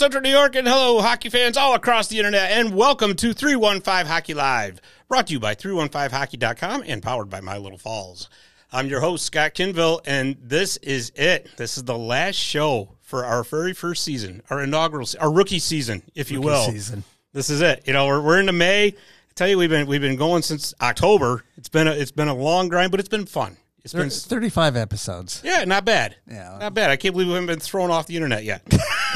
Central New York, and hello, hockey fans all across the internet, and welcome to 315 Hockey Live, brought to you by 315hockey.com and powered by My Little Falls. I'm your host, Scott Kinville, and this is it. This is the last show for our very first season, our inaugural, our rookie season, if you Rookie will. season. This is it. You know, we're, we're into May. I tell you, we've been we've been going since October. It's been a, it's been a long grind, but it's been fun. It's been thirty five episodes. yeah, not bad. Yeah. not bad. I can't believe we haven't been thrown off the internet yet.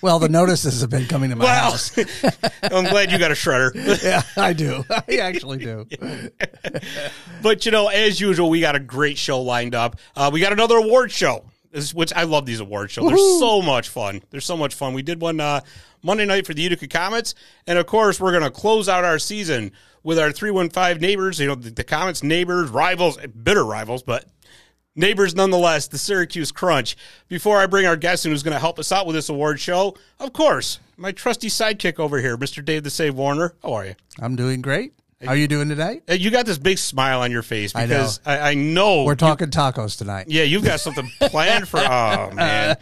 Well, the notices have been coming to my Well, house. I'm glad you got a shredder. Yeah, I do. I actually do. But you know, as usual, we got a great show lined up. Uh, we got another award show, which I love these award shows. They're so much fun. They're so much fun. We did one uh, Monday night for the Utica Comets, and of course, we're going to close out our season with our three one five neighbors. You know, the, the Comets neighbors, rivals, bitter rivals, but neighbors nonetheless. The Syracuse Crunch. Before I bring our guest in, who's going to help us out with this award show, of course, my trusty sidekick over here, Mr. Dave the Save Warner. How are you? I'm doing great. How are you doing today? You got this big smile on your face I know. because I, I know We're talking tacos tonight. Yeah, you've got something planned for. Oh man,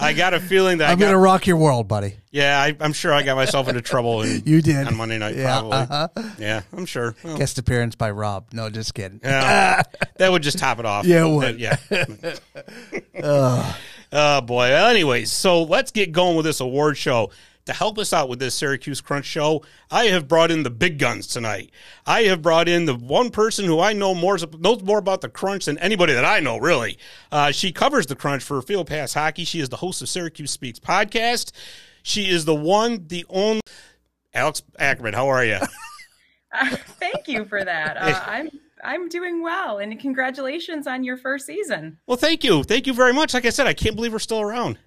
I got a feeling that I'm going to rock your world, buddy. Yeah, I, I'm sure I got myself into trouble. In, You did. on Monday night, Yeah, probably. uh-huh. Yeah, I'm sure. Well, Guest appearance by Rob. No, just kidding. yeah, that would just top it off. Yeah, it would. Yeah. Oh boy. Well, anyways, so let's get going with this award show. To help us out with this Syracuse Crunch show, I have brought in the big guns tonight. I have brought in the one person who I know more knows more about the Crunch than anybody that I know. Really, uh, she covers the Crunch for Field Pass Hockey. She is the host of Syracuse Speaks podcast. She is the one, the only. Alex Ackerman, how are you? Thank you for that. Uh, I'm I'm doing well, and congratulations on your first season. well, thank you, thank you very much. Like I said, I can't believe we're still around.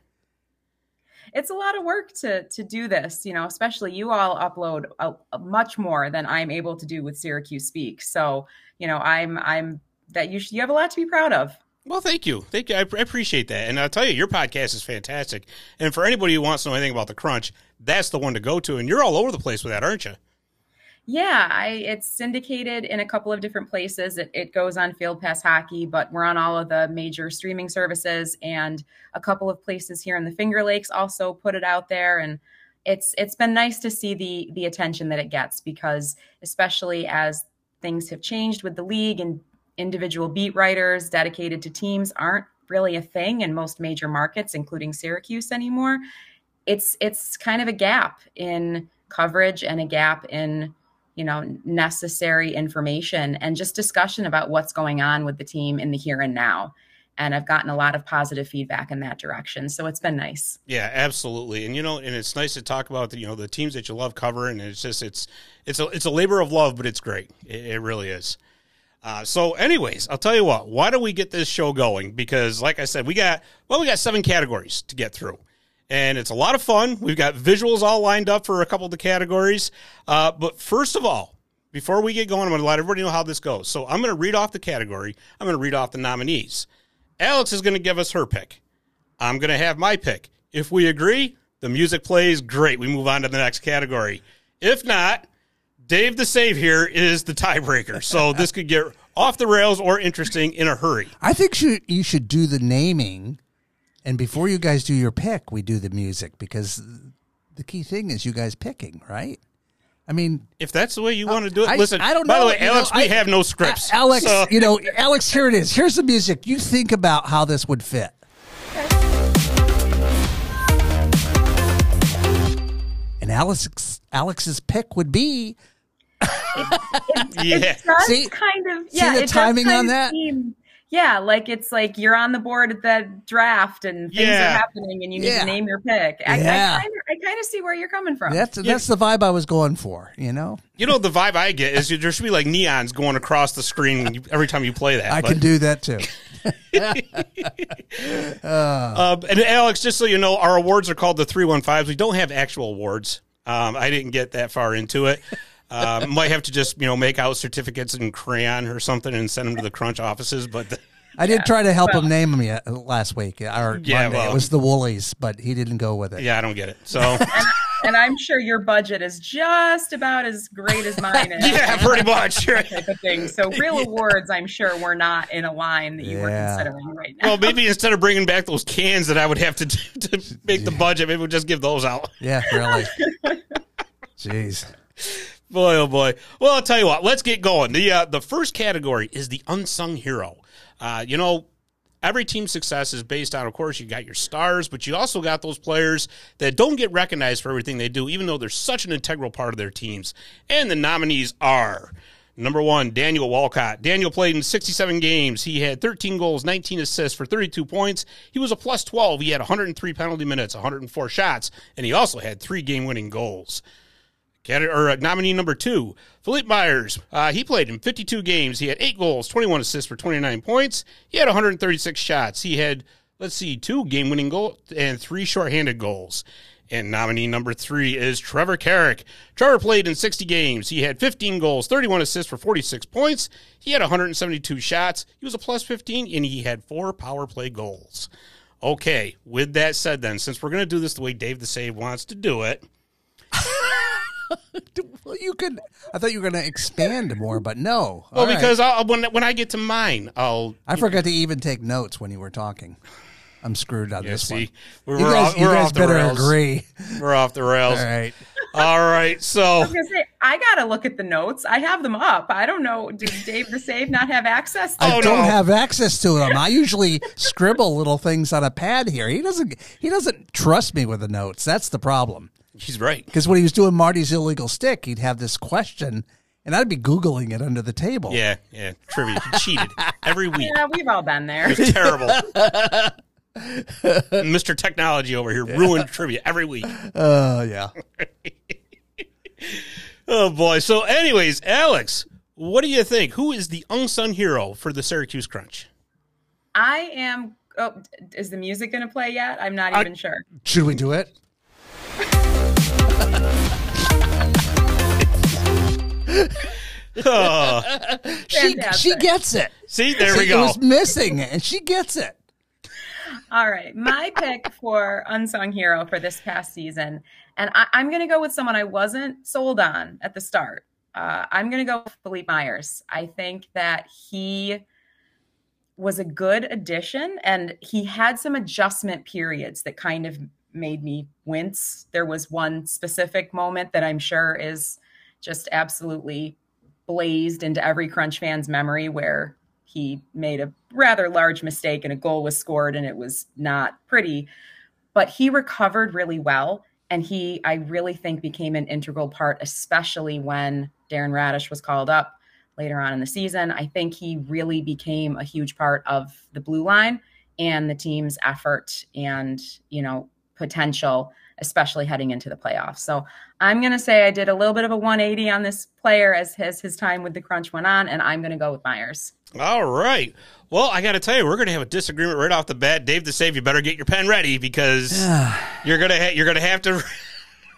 It's a lot of work to to do this, you know. Especially you all upload a, a much more than I'm able to do with Syracuse Speak. So, you know, I'm I'm that you sh- you have a lot to be proud of. Well, thank you. Thank you. I appreciate that. And I'll tell you, your podcast is fantastic. And for anybody who wants to know anything about the crunch, that's the one to go to. And you're all over the place with that, aren't you? Yeah, I it's syndicated in a couple of different places. It, it goes on Field Pass Hockey, but we're on all of the major streaming services and a couple of places here in the Finger Lakes also put it out there and it's it's been nice to see the the attention that it gets because especially as things have changed with the league and individual beat writers dedicated to teams aren't really a thing in most major markets including Syracuse anymore. It's it's kind of a gap in coverage and a gap in you know necessary information and just discussion about what's going on with the team in the here and now and i've gotten a lot of positive feedback in that direction so it's been nice Yeah, absolutely. And you know, and it's nice to talk about the, you know the teams that you love covering. And it's just it's it's a it's a labor of love, but it's great. It, it really is. Uh, so, anyways, I'll tell you what. Why don't we get this show going? Because, like I said, we got well, we got seven categories to get through, and it's a lot of fun. We've got visuals all lined up for a couple of the categories. Uh, but first of all, before we get going, I'm going to let everybody know how this goes. So, I'm going to read off the category. I'm going to read off the nominees. Alex is going to give us her pick. I'm going to have my pick. If we agree, the music plays. Great. We move on to the next category. If not, Dave the Save here is the tiebreaker. So this could get off the rails or interesting in a hurry. I think you, you should do the naming, and before you guys do your pick, we do the music because the key thing is you guys picking, right? I mean, If that's the way you want to uh, do it, I, listen. I don't by know. the way, you know, Alex, we I- have no scripts. A- Alex, So- you know, Alex, here it is. Here's the music. You think about how this would fit. And Alex, Alex's pick would be yeah. it does See- kind of see yeah the it does timing kind on of that? seem- yeah like it's like you're on the board at the draft and things Yeah. are happening and you need Yeah. to name your pick i, Yeah. I kind of i see where you're coming from that's that's the vibe I was going for. You know, You know, the vibe I get is there should be like neons going across the screen when you, every time you play that. I but- can do that too. Uh, and Alex, just so you know, our awards are called the 315s. We don't have actual awards. Um, I didn't get that far into it. Uh, might have to just, you know, make out certificates in crayon or something and send them to the crunch offices. But the, I did try to help Well- him name them yet last week or Yeah, Monday. well- it was the Woolies, but he didn't go with it. yeah, I don't get it. So, and I'm sure your budget is just about as great as mine is. yeah, pretty much. Right. Type of thing. So real awards, I'm sure we're not in a line that you were Yeah. considering right now. Well, maybe instead of bringing back those cans that I would have to do to make the budget, maybe we'll just give those out. Yeah, really. Jeez. Boy, oh boy. Well, I'll tell you what. Let's get going. The uh, the first category is the unsung hero. Uh, you know, every team's success is based on, of course, you got your stars, but you also got those players that don't get recognized for everything they do, even though they're such an integral part of their teams. And the nominees are. Number one, Daniel Walcott. Daniel played in 67 games. He had 13 goals, 19 assists for 32 points. He was a plus 12. He had 103 penalty minutes, 104 shots, and he also had three game winning goals. Or uh, nominee number two, Philippe Myers. Uh, he played in 52 games. He had eight goals, 21 assists for 29 points. He had 136 shots. He had, let's see, two game winning goals and three shorthanded goals. And nominee number three is Trevor Carrick. Trevor played in 60 games. He had 15 goals, 31 assists for 46 points. He had 172 shots. He was a plus 15, and he had four power play goals. Okay, with that said, then, since we're going to do this the way Dave the Save wants to do it, Well, you could. I thought you were going to expand more, but no. Well, All right. because I'll, when when I get to mine, I'll I forgot to even take notes when you were talking. I'm screwed on yeah, this see one. we're, You guys, off, we're guys off the better rails. agree. We're off the rails. right. All right, so I say I gotta look at the notes. I have them up. I don't know. Did Dave the Save not have access? To I Oh, them? don't have access to them. I usually scribble little things on a pad here. He doesn't. He doesn't trust me with the notes. That's the problem. He's right. Because when he was doing Marty's illegal stick, he'd have this question, and I'd be googling it under the table. Yeah, yeah, trivia. He cheated every week. Yeah, we've all been there. It's terrible. Mr. Technology over here ruined trivia every week. Oh yeah. Oh boy. So, anyways, Alex, what do you think? Who is the unsung hero for the Syracuse Crunch? I am. Oh, is the music gonna play yet? I'm not I- even sure. Should we do it? Oh, She she gets it. see, there we go. It was missing, and she gets it. All right, my pick for unsung hero for this past season, and I, I'm going to go with someone I wasn't sold on at the start. Uh, I'm going to go with Philippe Myers. I think that he was a good addition, and he had some adjustment periods that kind of made me wince. There was one specific moment that I'm sure is just absolutely blazed into every Crunch fan's memory where he made a rather large mistake and a goal was scored and it was not pretty but he recovered really well and he i really think became an integral part especially when darren raddysh was called up later on in the season i think he really became a huge part of the blue line and the team's effort and you know potential especially heading into the playoffs so i'm going to say i did a little bit of a 180 on this player as his, his time with the crunch went on and i'm going to go with myers All right. Well, I got to tell you, we're going to have a disagreement right off the bat. Dave the Save, you better get your pen ready because you're gonna ha- you're gonna have to.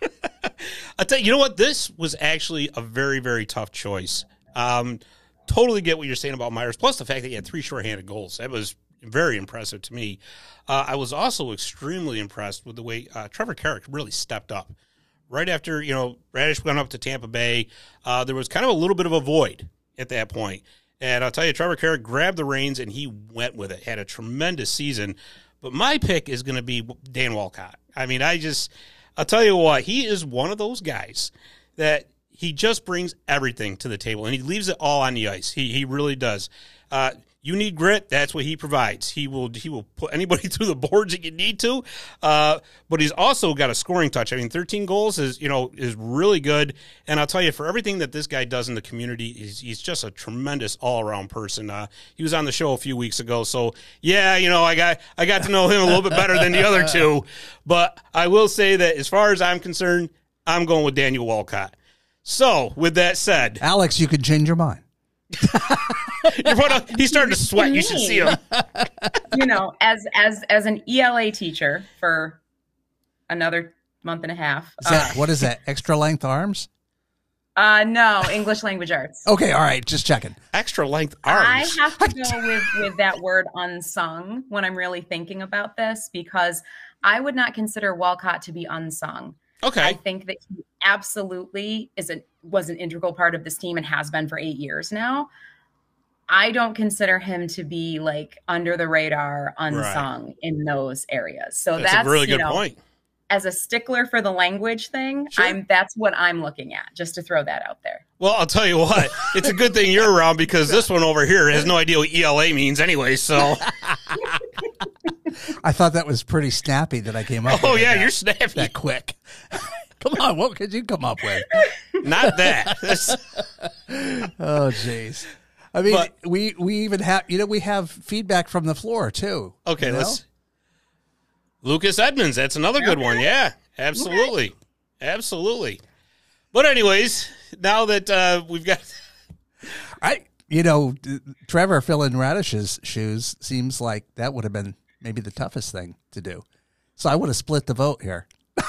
I tell you, you know what? This was actually a very very tough choice. Um, totally get what you're saying about Myers. Plus the fact that he had three shorthanded goals. That was very impressive to me. Uh, I was also extremely impressed with the way uh, Trevor Carrick really stepped up. Right after you know Raddysh went up to Tampa Bay, uh, there was kind of a little bit of a void at that point. And I'll tell you, Trevor Carrick grabbed the reins and he went with it. Had a tremendous season. But my pick is going to be Dan Walcott. I mean, I just, I'll tell you what, he is one of those guys that he just brings everything to the table and he leaves it all on the ice. He he really does. Uh, you need grit. That's what he provides. He will he will put anybody through the boards that you need to. Uh, but he's also got a scoring touch. I mean, 13 goals is you know is really good. And I'll tell you, for everything that this guy does in the community, he's, he's just a tremendous all around person. Uh, he was on the show a few weeks ago, so yeah, you know, I got I got to know him a little bit better than the other two. But I will say that as far as I'm concerned, I'm going with Daniel Walcott. So, with that said, Alex, you can change your mind. you're put he's starting to sweat. You should see him. you know, as as as an ELA teacher for another month and a half. Is that what is that? Extra length arms? Uh, uh, no, English language arts. Okay, all right, just checking. Extra length arms. I have to go with with that word unsung when I'm really thinking about this because I would not consider Walcott to be unsung. Okay. I think that he absolutely is a was an integral part of this team and has been for eight years now. I don't consider him to be like under the radar, unsung in those areas. So That's, that's, a really you good know, point. As a stickler for the language thing, Sure. I'm that's what I'm looking at. Just to throw that out there. Well, I'll tell you what. It's a good thing you're around because this one over here has no idea what ELA means anyway. So, I thought that was pretty snappy that I came up. oh with it yeah, that, you're snappy. that quick. come on, what could you come up with? Not that. Oh, jeez. I mean, But- we we even have you know we have feedback from the floor too. okay, you know? let's. Lucas Edmonds. That's another good one. Yeah, absolutely, absolutely. But anyways, now that uh, we've got I you know t- Trevor filling Raddysh's shoes seems like that would have been maybe the toughest thing to do. So I would have split the vote here.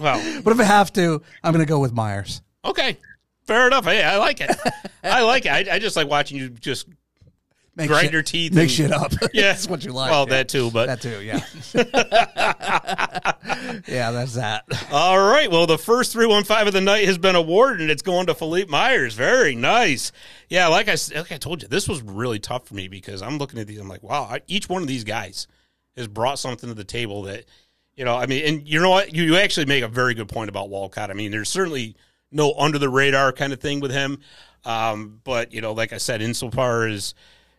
well, But if I have to, I'm going to go with Myers. okay, fair enough. Hey, I like it. I like it. I, I just like watching you just Make grind shit- your teeth. Make and- shit up. Yeah, that's what you like. Well, yeah. that too, but that too. Yeah. yeah, that's that. All right. Well, the first 315 of the night has been awarded, and it's going to Philippe Myers. Very nice. Yeah, like I, like I told you, this was really tough for me because I'm looking at these. I'm like, wow, I, each one of these guys has brought something to the table that, you know, I mean, and you know what? You, you actually make a very good point about Walcott. I mean, there's certainly no under the radar kind of thing with him. Um, but, you know, like I said, insofar as,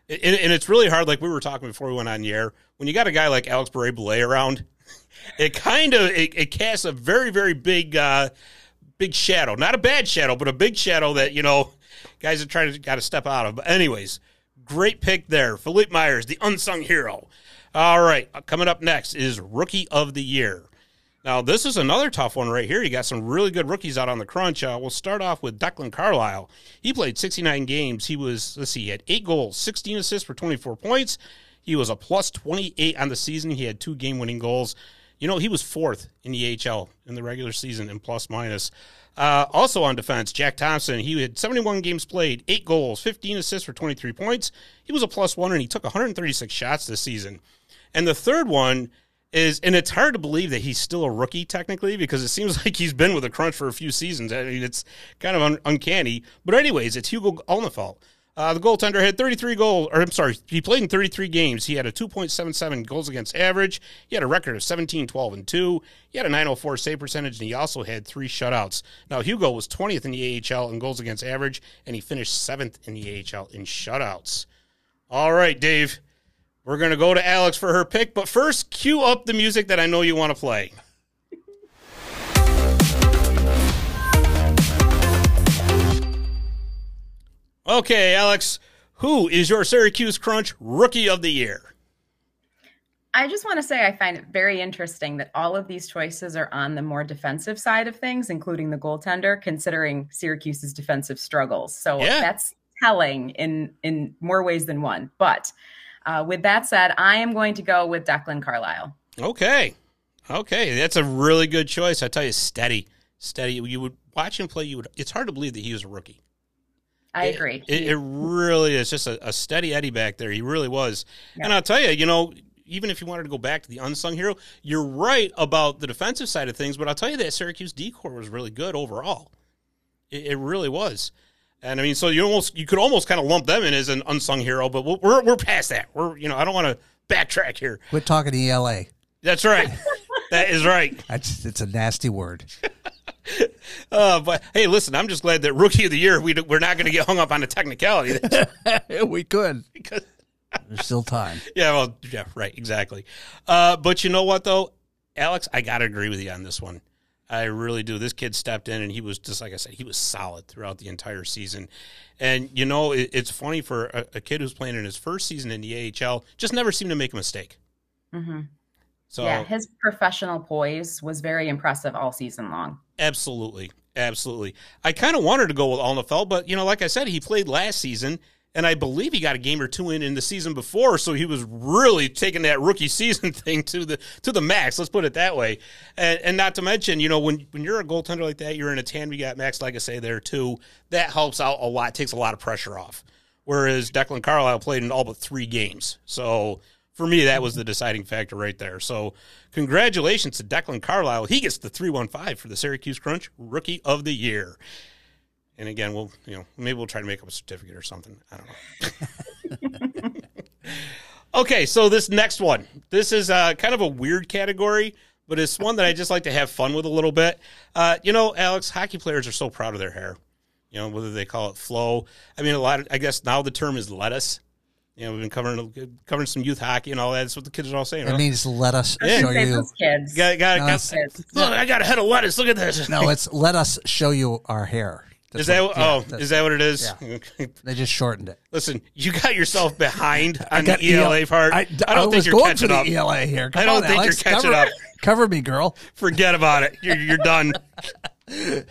and, and it's really hard, like we were talking before we went on the air, when you got a guy like Alex Beret around, it kind of it, it casts a very very big uh big shadow. Not a bad shadow but a big shadow that you know guys are trying to got to step out of. But anyways great pick there. Philippe myers the unsung hero. All right coming up next is rookie of the year now this is another tough one right here you got some really good rookies out on the crunch uh, we'll start off with declan carlile he played 69 games he was let's see he had eight goals 16 assists for 24 points he was a plus 28 on the season. He had two game winning goals. You know, he was fourth in the AHL in the regular season in plus minus. Uh, also on defense, Jack Thompson, he had 71 games played, eight goals, 15 assists for 23 points. He was a plus one and he took 136 shots this season. And the third one is, and it's hard to believe that he's still a rookie technically because it seems like he's been with the Crunch for a few seasons. I mean, it's kind of un- uncanny. But, anyways, it's Hugo Alnefelt. Uh, the goaltender had 33 goals, or I'm sorry, he played in 33 games. He had a 2.77 goals against average. He had a record of 17, 12, and 2. He had a 904 save percentage, and he also had three shutouts. Now, Hugo was 20th in the AHL in goals against average, and he finished 7th in the AHL in shutouts. All right, Dave, we're going to go to Alex for her pick, but first, cue up the music that I know you want to play. Okay, Alex, who is your Syracuse Crunch Rookie of the Year? I just want to say I find it very interesting that all of these choices are on the more defensive side of things, including the goaltender, considering Syracuse's defensive struggles. So Yeah. that's telling in in more ways than one. But uh, with that said, I am going to go with Declan Carlile. Okay. Okay, that's a really good choice. I tell you, steady, steady. You would watch him play. You would. It's hard to believe that he was a rookie. I It- agree. It, it really is just a, a steady Eddie back there. He really was. And I'll tell you, you know, even if you wanted to go back to the unsung hero, you're right about the defensive side of things. But I'll tell you that Syracuse decor was really good overall. It, it really was. And I mean, so you almost you could almost kind of lump them in as an unsung hero, but we're we're, we're past that. We're you know I don't want to backtrack here. Quit talking ELA. That's right. that is right. That's it's a nasty word. Uh, but hey, listen, I'm just glad that rookie of the year we we're not going to get hung up on a technicality. we could. because There's still time. Yeah, well, yeah, right, exactly. Uh, but you know what, though, Alex, I gotta agree with you on this one. I really do. This kid stepped in, and he was just like I said, he was solid throughout the entire season. And you know, it, it's funny for a, a kid who's playing in his first season in the AHL, just never seemed to make a mistake. hmm So yeah, his professional poise was very impressive all season long. Absolutely. Absolutely. I kind of wanted to go with Alnefelt, but, you know, like I said, he played last season, and I believe he got a game or two in in the season before, so he was really taking that rookie season thing to the to the max. Let's put it that way. And, and not to mention, you know, when when you're a goaltender like that, you're in a tan. You got Max like I say, there too. That helps out a lot. Takes a lot of pressure off. Whereas Declan Carlile played in all but three games, so for me, that was the deciding factor right there. So, congratulations to Declan Carlile. He gets the 315 for the Syracuse Crunch Rookie of the Year. And again, we'll, you know, maybe we'll try to make up a certificate or something. I don't know. okay, so this next one. This is uh, kind of a weird category, but it's one that I just like to have fun with a little bit. Uh, you know, Alex, hockey players are so proud of their hair. You know, whether they call it flow. I mean, a lot of, I guess now the term is lettuce. You know, we've been covering covering some youth hockey and all that. That's what the kids are all saying. It right? means let us I show you. kids. Got, got, No, got, it's- look, I got a head of lettuce. Look at this. No, it's let us show you our hair. That's is that what- yeah, oh is that what it is? They just shortened it. Listen, you got yourself behind on the ELA part. I, don't think was you're catching up. ELA here. Come I don't on, think Alex, you're catching cover, up. Cover me, girl. Forget about it. You're, you're done. that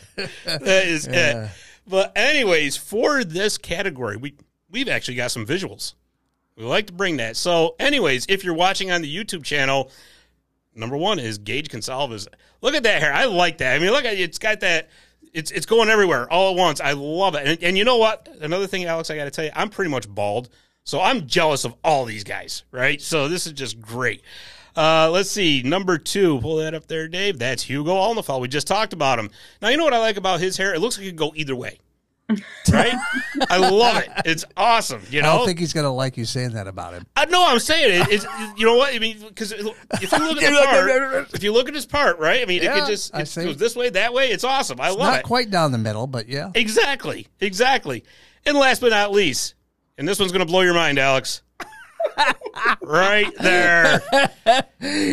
is it. But anyways, for this category, we we've actually got some visuals. We like to bring that. So, anyways, if you're watching on the YouTube channel, number one is Gage Goncalves. Look at that hair. I like that. I mean, look at it's got that. It's it's going everywhere all at once. I love it. And, and you know what? Another thing, Alex, I got to tell you, I'm pretty much bald, so I'm jealous of all these guys. Right? So this is just great. Uh, let's see, number two. Pull that up there, Dave. That's Hugo Alnefelt. We just talked about him. Now you know what I like about his hair? It looks like it could go either way. Right? I love it. It's awesome. You know, I don't think he's gonna like you saying that about him. Uh, I know I'm saying it. It's, you know what I mean? Because if you look at the part, if you look at his part, right? I mean, it Yeah, could just it goes this way, that way. It's awesome. I love it. Not it. quite down the middle, but yeah. Exactly, exactly. And last but not least, and this one's going to blow your mind, Alex. Right there,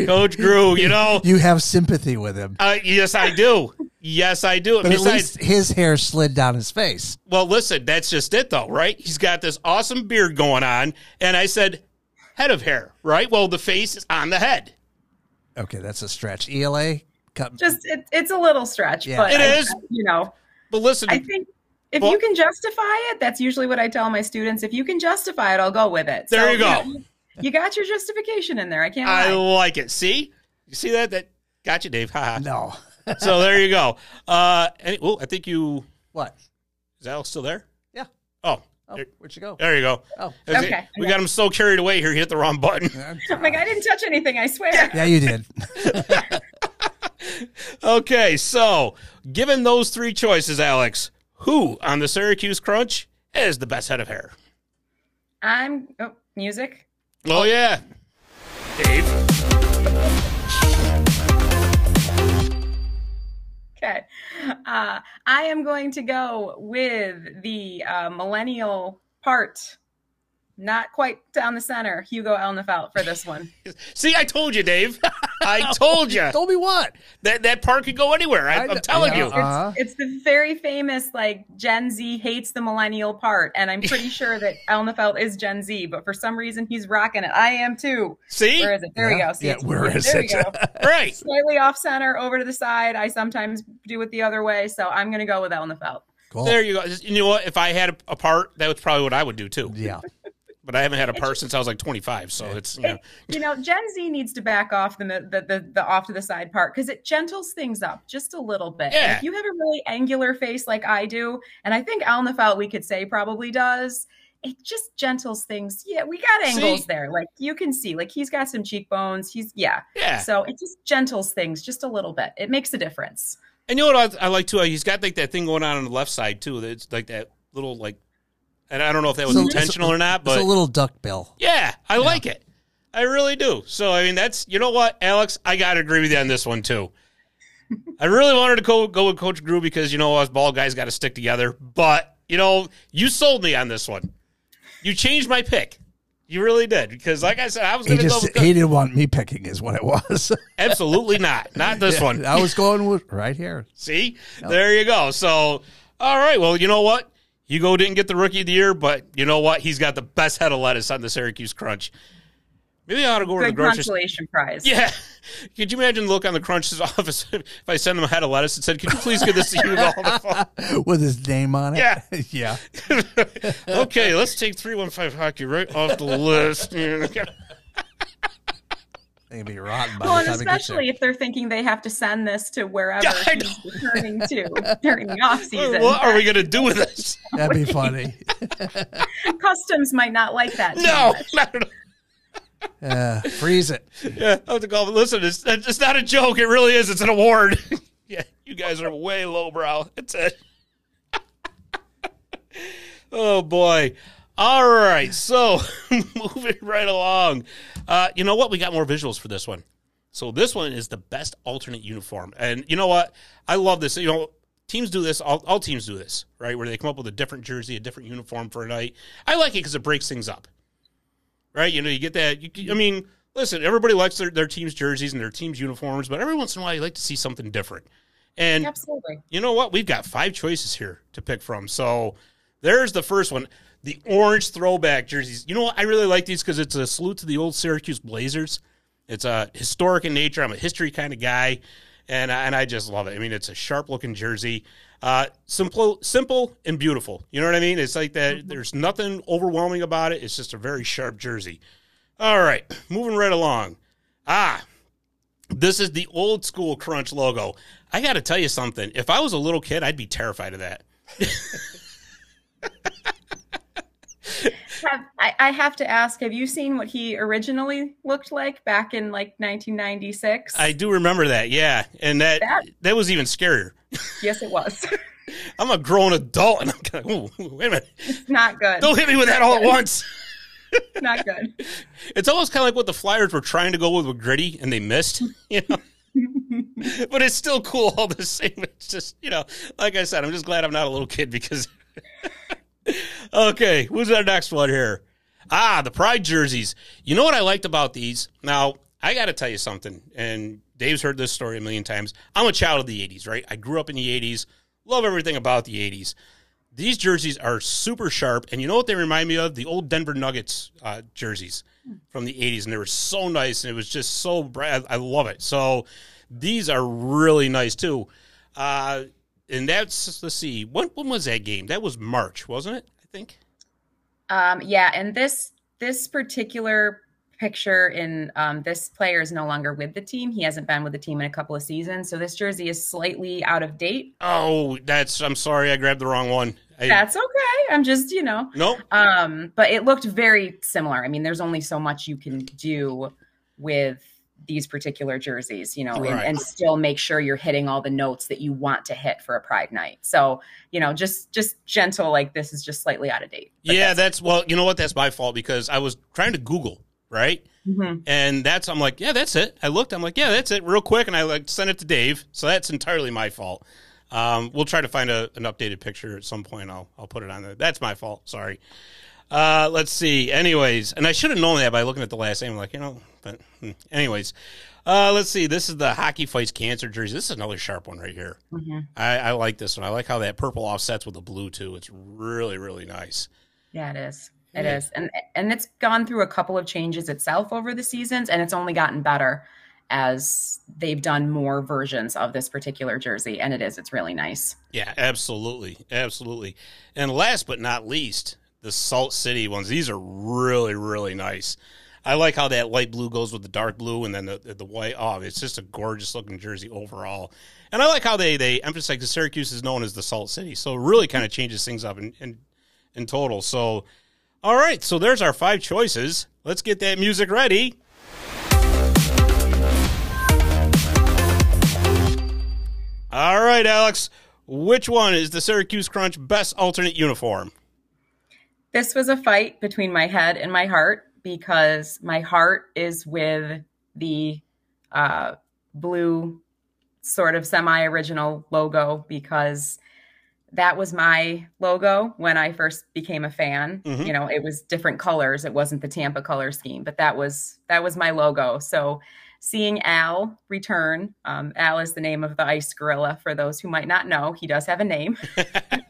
Coach Grew. You know, You have sympathy with him. uh, yes, I do. Yes, I do. But at least his hair slid down his face. well, listen, that's just it, though, right? He's got this awesome beard going on, and I said, head of hair, right? Well, the face is on the head. Okay, that's a stretch. ELA, cut. Just it, it's a little stretch, Yeah. but It I- is. You know, But listen, I think if Well- you can justify it, that's usually what I tell my students. If you can justify it, I'll go with it. There you go. know, you got your justification in there. I can't I lie. like it. See, you see that? That got you, Dave. Haha. no. so there you go. Uh, any, well, I think you What? is Alex still there? Yeah. Oh, Oh, where'd you go? there you go. Oh. Okay. We got him so carried away here. He hit the wrong button. I'm like, I didn't touch anything. I swear. Yeah, you did. Okay, so given those three choices, Alex, who on the Syracuse Crunch is the best head of hair? I'm oh, music. Oh yeah, Dave. Okay. Uh, I am going to go with the uh, millennial part. Not quite down the center, Hugo Alnefelt for this one. See, I told you, Dave. I told you Told me what? that that part could go anywhere. I, I I'm telling yeah. you. Uh-huh. It's, it's the very famous like Gen Z hates the millennial part, and I'm pretty sure that Alnefelt is Gen Z, but for some reason he's rocking it. I am too. See, Where is it? There we go. See, Yeah, where is there it? we go. right? Slightly off center, over to the side. I sometimes do it the other way, so I'm going to go with Alnefelt. Cool. There you go. You know what? If I had a, a part, that was probably what I would do too. Yeah. But I haven't had a part since I was like 25, so it's you know. you know, Gen Z needs to back off the the the, the off to the side part because it gentles things up just a little bit. Yeah. If you have a really angular face like I do, and I think Alnefelt we could say probably does, it just gentles things. Yeah, we got angles See? there. Like you can see, like he's got some cheekbones. He's yeah. Yeah. So it just gentles things just a little bit. It makes a difference. And you know what I, I like too? He's got like that thing going on on the left side too. That's like that little like, and I don't know if that was So- intentional or not, but It's a little duck bill. yeah, I like it. I really do. So I mean, that's you know what, Alex, I gotta agree with you on this one too. I really wanted to go go with Coach Grew because you know us ball guys got to stick together, but you know you sold me on this one. You changed my pick. You really did because, like I said, I was going to go with he didn't want me picking, is what it was. absolutely not, not this one. I was going with right here. See, there you go. So, all right. Well, you know what? Hugo didn't get the rookie of the year, but you know what? He's got the best head of lettuce on the Syracuse Crunch. Maybe I ought to go over to the grocery consolation prize. Yeah. Could you imagine the look on the Crunch's office if I send them a head of lettuce and said, "Could you please give this to Hugo on the phone?" With his name on it. Yeah. yeah. okay, let's take three one five hockey right off the list. They're gonna be rotten by Well, the and time it gets especially if they're thinking they have to send this to wherever Yeah, I he's returning to during the off season. what are we going to do with this? That'd be funny. Customs might not like that. No, much. not at all. Uh, freeze it. Yeah, I have to call. Listen, it's it's not a joke. It really is. It's an award. yeah, you guys are way lowbrow. It's it. oh boy. All right, so moving right along. Uh, you know what? We got more visuals for this one. So this one is the best alternate uniform, and you know what? I love this. You know, teams do this. All, all teams do this, right? Where they come up with a different jersey, a different uniform for a night. I like it because it breaks things up, right? You know, you get that. You, I mean, listen, everybody likes their, their team's jerseys and their team's uniforms, but every once in a while, you like to see something different. And Absolutely. you know what? We've got five choices here to pick from. So there's the first one the orange throwback jerseys. You know what? I really like these because it's a salute to the old Syracuse Blazers. It's a historic in nature. I'm a history kind of guy, and and I just love it. I mean, it's a sharp looking jersey, uh, simple, simple and beautiful. You know what I mean? It's like that. There's nothing overwhelming about it. It's just a very sharp jersey. All right, moving right along. Ah, this is the old school Crunch logo. I got to tell you something. If I was a little kid, I'd be terrified of that. Have, I, I have to ask, have you seen what he originally looked like back in like 1996? I do remember that, yeah, and that that, That- was even scarier. yes, it was. I'm a grown adult, and I'm kind of, ooh, wait a minute, it's not good. don't hit me with that all at once. not good. It's almost kind of like what the Flyers were trying to go with with Gritty, and they missed, you know. but it's still cool all the same. It's just, you know, like I said, I'm just glad I'm not a little kid because. Okay, who's our next one here? Ah, the Pride jerseys. You know what I liked about these? Now, I got to tell you something, and Dave's heard this story a million times. I'm a child of the 80s, right? I grew up in the 80s, love everything about the 80s. These jerseys are super sharp, and you know what they remind me of? The old Denver Nuggets uh, jerseys from the 80s, and they were so nice, and it was just so bright. I, love it. So these are really nice, too. Uh, and that's, let's see, when, when was that game? That was March, wasn't it? I think. Um, yeah, and this this particular picture in um, this player is no longer with the team. He hasn't been with the team in a couple of seasons, so this jersey is slightly out of date. Oh, that's, I'm sorry, I grabbed the wrong one. I, That's okay. I'm just you know, Nope. um, but it looked very similar. I mean, there's only so much you can do with these particular jerseys, you know, and, Right. and still make sure you're hitting all the notes that you want to hit for a pride night. So, you know, just just gentle like this is just slightly out of date. Yeah, that's, well, you know what? That's my fault because I was trying to Google, right? Mhm. And that's I'm like, yeah, that's it. I looked, I'm like, yeah, that's it, real quick, and I like sent it to Dave. So that's entirely my fault. Um, we'll try to find a, an updated picture at some point. I'll I'll put it on there. That's my fault. Sorry. Uh, let's see. Anyways, and I should have known that by looking at the last name. I'm like, you know, but hmm. anyways, uh, let's see. This is the hockey fights cancer jersey. This is another sharp one right here. Mhm. I, I like this one. I like how that purple offsets with the blue too. It's really really nice. Yeah, it is. It Yeah. is. And and it's gone through a couple of changes itself over the seasons and it's only gotten better as they've done more versions of this particular jersey and it is it's really nice. Yeah, absolutely, absolutely. And last but not least, the Salt City ones. These are really, really nice. I like how that light blue goes with the dark blue, and then the the white. Oh, it's just a gorgeous looking jersey overall. And I like how they they emphasize because Syracuse is known as the Salt City, so it really kind of changes things up in, in in total. So, all right, so there's our five choices. Let's get that music ready. All right, Alex. Which one is the Syracuse Crunch best alternate uniform? This was a fight between my head and my heart because my heart is with the uh, blue sort of semi-original logo because that was my logo when I first became a fan. Mhm. You know, it was different colors. It wasn't the Tampa color scheme, but that was that was my logo. So seeing Al return, um, Al is the name of the ice gorilla for those who might not know. He does have a name.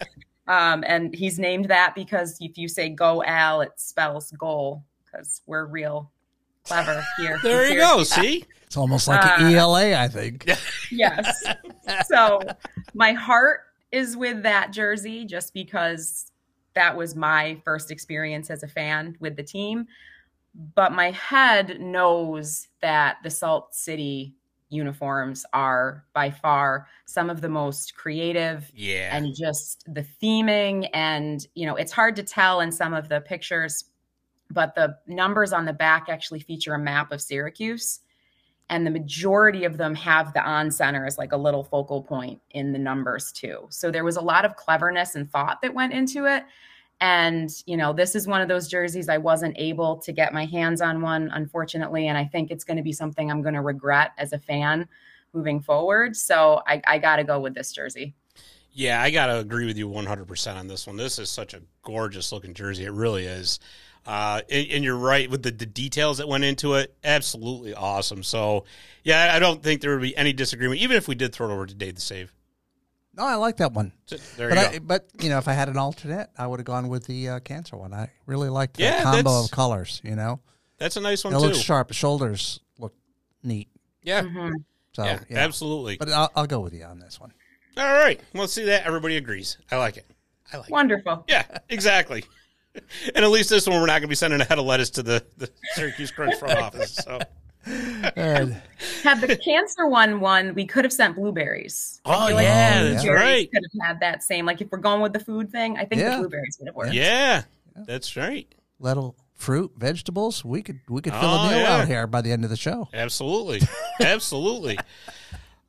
Um, and he's named that because if you say go Al, it spells goal because we're real clever here. There you go. Syracuse. See? It's almost like Uh, an ELA, I think. Yes. so my heart is with that jersey just because that was my first experience as a fan with the team. But my head knows that the Salt City uniforms are by far some of the most creative Yeah. and just the theming and you know it's hard to tell in some of the pictures but the numbers on the back actually feature a map of Syracuse. And the majority of them have the Oncenter as like a little focal point in the numbers too. So there was a lot of cleverness and thought that went into it. And, you know, this is one of those jerseys I wasn't able to get my hands on one, unfortunately. And I think it's going to be something I'm going to regret as a fan moving forward. So I, I got to go with this jersey. Yeah, I got to agree with you 100% on this one. This is such a gorgeous looking jersey. It really is. Uh, and, and, you're right with the, the details that went into it. Absolutely awesome. So, yeah, I don't think there would be any disagreement, even if we did throw it over to Dave the Save. No, I like that one. So, there but you I, go. but you know, if I had an alternate, I would have gone with the uh, cancer one. I really liked the Yeah, combo that's- of colors. You know, That's a nice one, it too. looks sharp. Shoulders look neat. Yeah, Mhm. So yeah, yeah, absolutely. But I'll, I'll go with you on this one. All right. Well, see that. Everybody agrees. I like it. I like it. Wonderful. Yeah, exactly. and at least this one, we're not going to be sending a head of lettuce to the, the Syracuse Crunch front office. So, And Had the cancer one won, we could have sent blueberries. Oh, feel like yeah, that's blueberries right. Could have had that same. Like if we're going with the food thing, I think Yeah. the blueberries would have worked. yeah, that's right. little fruit, vegetables. We could we could fill Oh, a meal yeah. out here by the end of the show. Absolutely. Absolutely.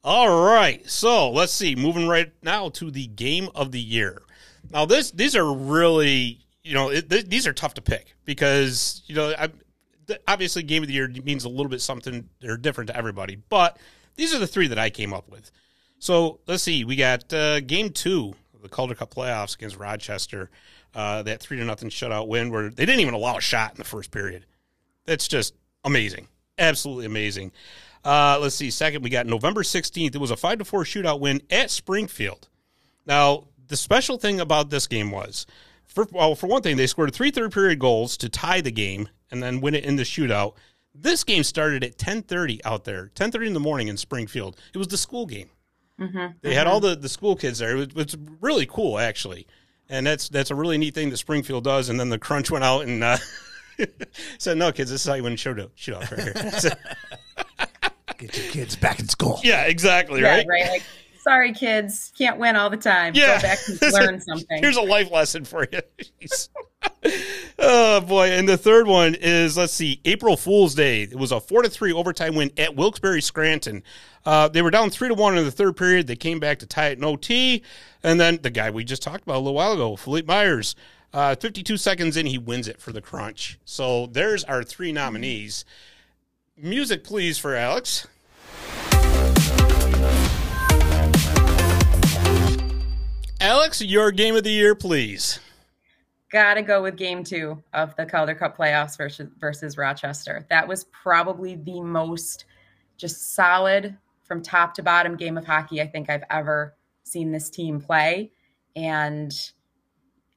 All right. So let's see. Moving right now to the game of the year. Now, this these are really, you know, it, th- these are tough to pick because, you know, I, th- obviously game of the year means a little bit something or different to everybody, but these are the three that I came up with. So let's see. We got uh, game two of the Calder Cup playoffs against Rochester. Uh, that three to nothing shutout win where they didn't even allow a shot in the first period. That's just amazing. Absolutely amazing. Uh, let's see. Second, we got November 16th. It was a 5 to 4 shootout win at Springfield. Now, the special thing about this game was, for, well, for one thing, they scored three third period goals to tie the game and then win it in the shootout. This game started at 10:30 out there, 10:30 in the morning in Springfield. It was the school game. They had all the, the school kids there. It was, it was really cool, actually, and that's that's a really neat thing that Springfield does. And then the crunch went out and uh, said, "No, kids, this is how you win shootout shootout right here." So- Get your kids back in school. yeah, exactly, Yeah, right. right. Like, sorry, kids, can't win all the time. Yeah. Go back and learn something. Here's a life lesson for you. Oh boy! And the third one is let's see, April Fool's Day. It was a four to three overtime win at Wilkes-Barre Scranton. Uh, they were down three to one in the third period. They came back to tie it in OT, and then the guy we just talked about a little while ago, Philippe Myers. Uh, 52 seconds in, he wins it for the crunch. So there's our three nominees. Music, please, for Alex. Alex, your game of the year, please. Gotta go with game two of the Calder Cup playoffs versus, versus Rochester. That was probably the most just solid from top to bottom game of hockey I think I've ever seen this team play. And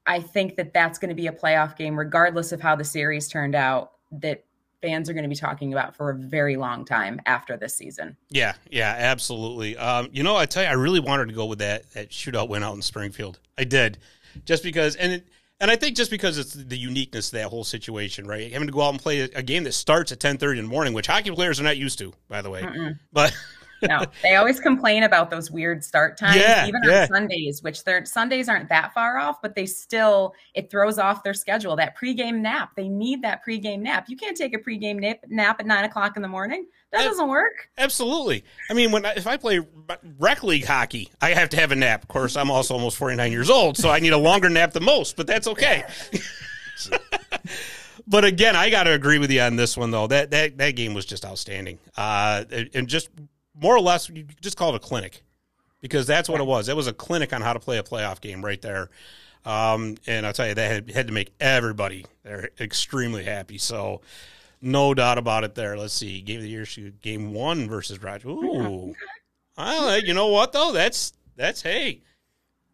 I think that that's going to be a playoff game, regardless of how the series turned out, that fans are going to be talking about for a very long time after this season. Yeah, yeah, absolutely. Um, you know, I tell you, I really wanted to go with that that shootout win out in Springfield. I did, just because, and it, and I think just because it's the uniqueness of that whole situation, right? Having to go out and play a, a game that starts at ten thirty in the morning, which hockey players are not used to, by the way. But No, they always complain about those weird start times, Yeah, even yeah. on Sundays, which their Sundays aren't that far off, but they still it throws off their schedule. That pregame nap, they need that pregame nap. You can't take a pregame nap, nap at nine o'clock in the morning. That doesn't work. absolutely, I mean, when I, if I play rec league hockey, I have to have a nap. Of course, I'm also almost forty nine years old, so I need a longer nap than most, but that's okay. but again, I got to agree with you on this one though. That that that game was just outstanding, uh, and just more or less, you just call it a clinic because that's what it was. It was a clinic on how to play a playoff game right there. Um, and I'll tell you, that had, had to make everybody there extremely happy. So, no doubt about it. There, let's see, game of the year, shoot, game one versus Roger. Ooh, I like. You know what though? That's that's hey,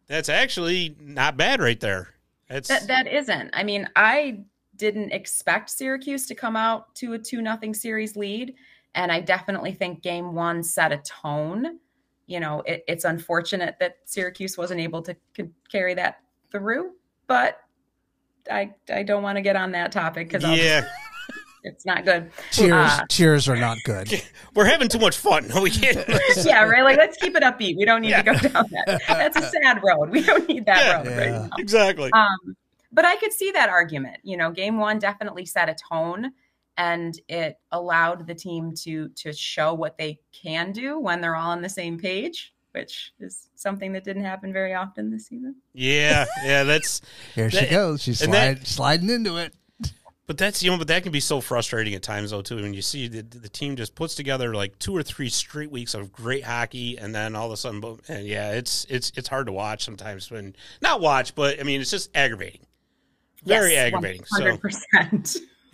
that's actually not bad right there. That's That that isn't. I mean, I didn't expect Syracuse to come out to a two nothing series lead, and I definitely think Game One set a tone. You know, it, it's unfortunate that Syracuse wasn't able to c- carry that through, but I I don't want to get on that topic because yeah. it's not good. Cheers, Uh, cheers are not good. We're having too much fun. We can't. yeah, right. Like, let's keep it upbeat. We don't need Yeah. to go down that. That's a sad road. We don't need that Yeah. road right now. exactly. Um, but I could see that argument. You know, game one definitely set a tone and it allowed the team to to show what they can do when they're all on the same page which is something that didn't happen very often this season Yeah, yeah, that's Here she goes. She's slide, that- sliding into it. But that's you know, but that can be so frustrating at times though too. When you see the, the team just puts together like two or three straight weeks of great hockey, and then all of a sudden, boom, and yeah, it's it's it's hard to watch sometimes. When not watch, but I mean, it's just aggravating, very Yes, aggravating. So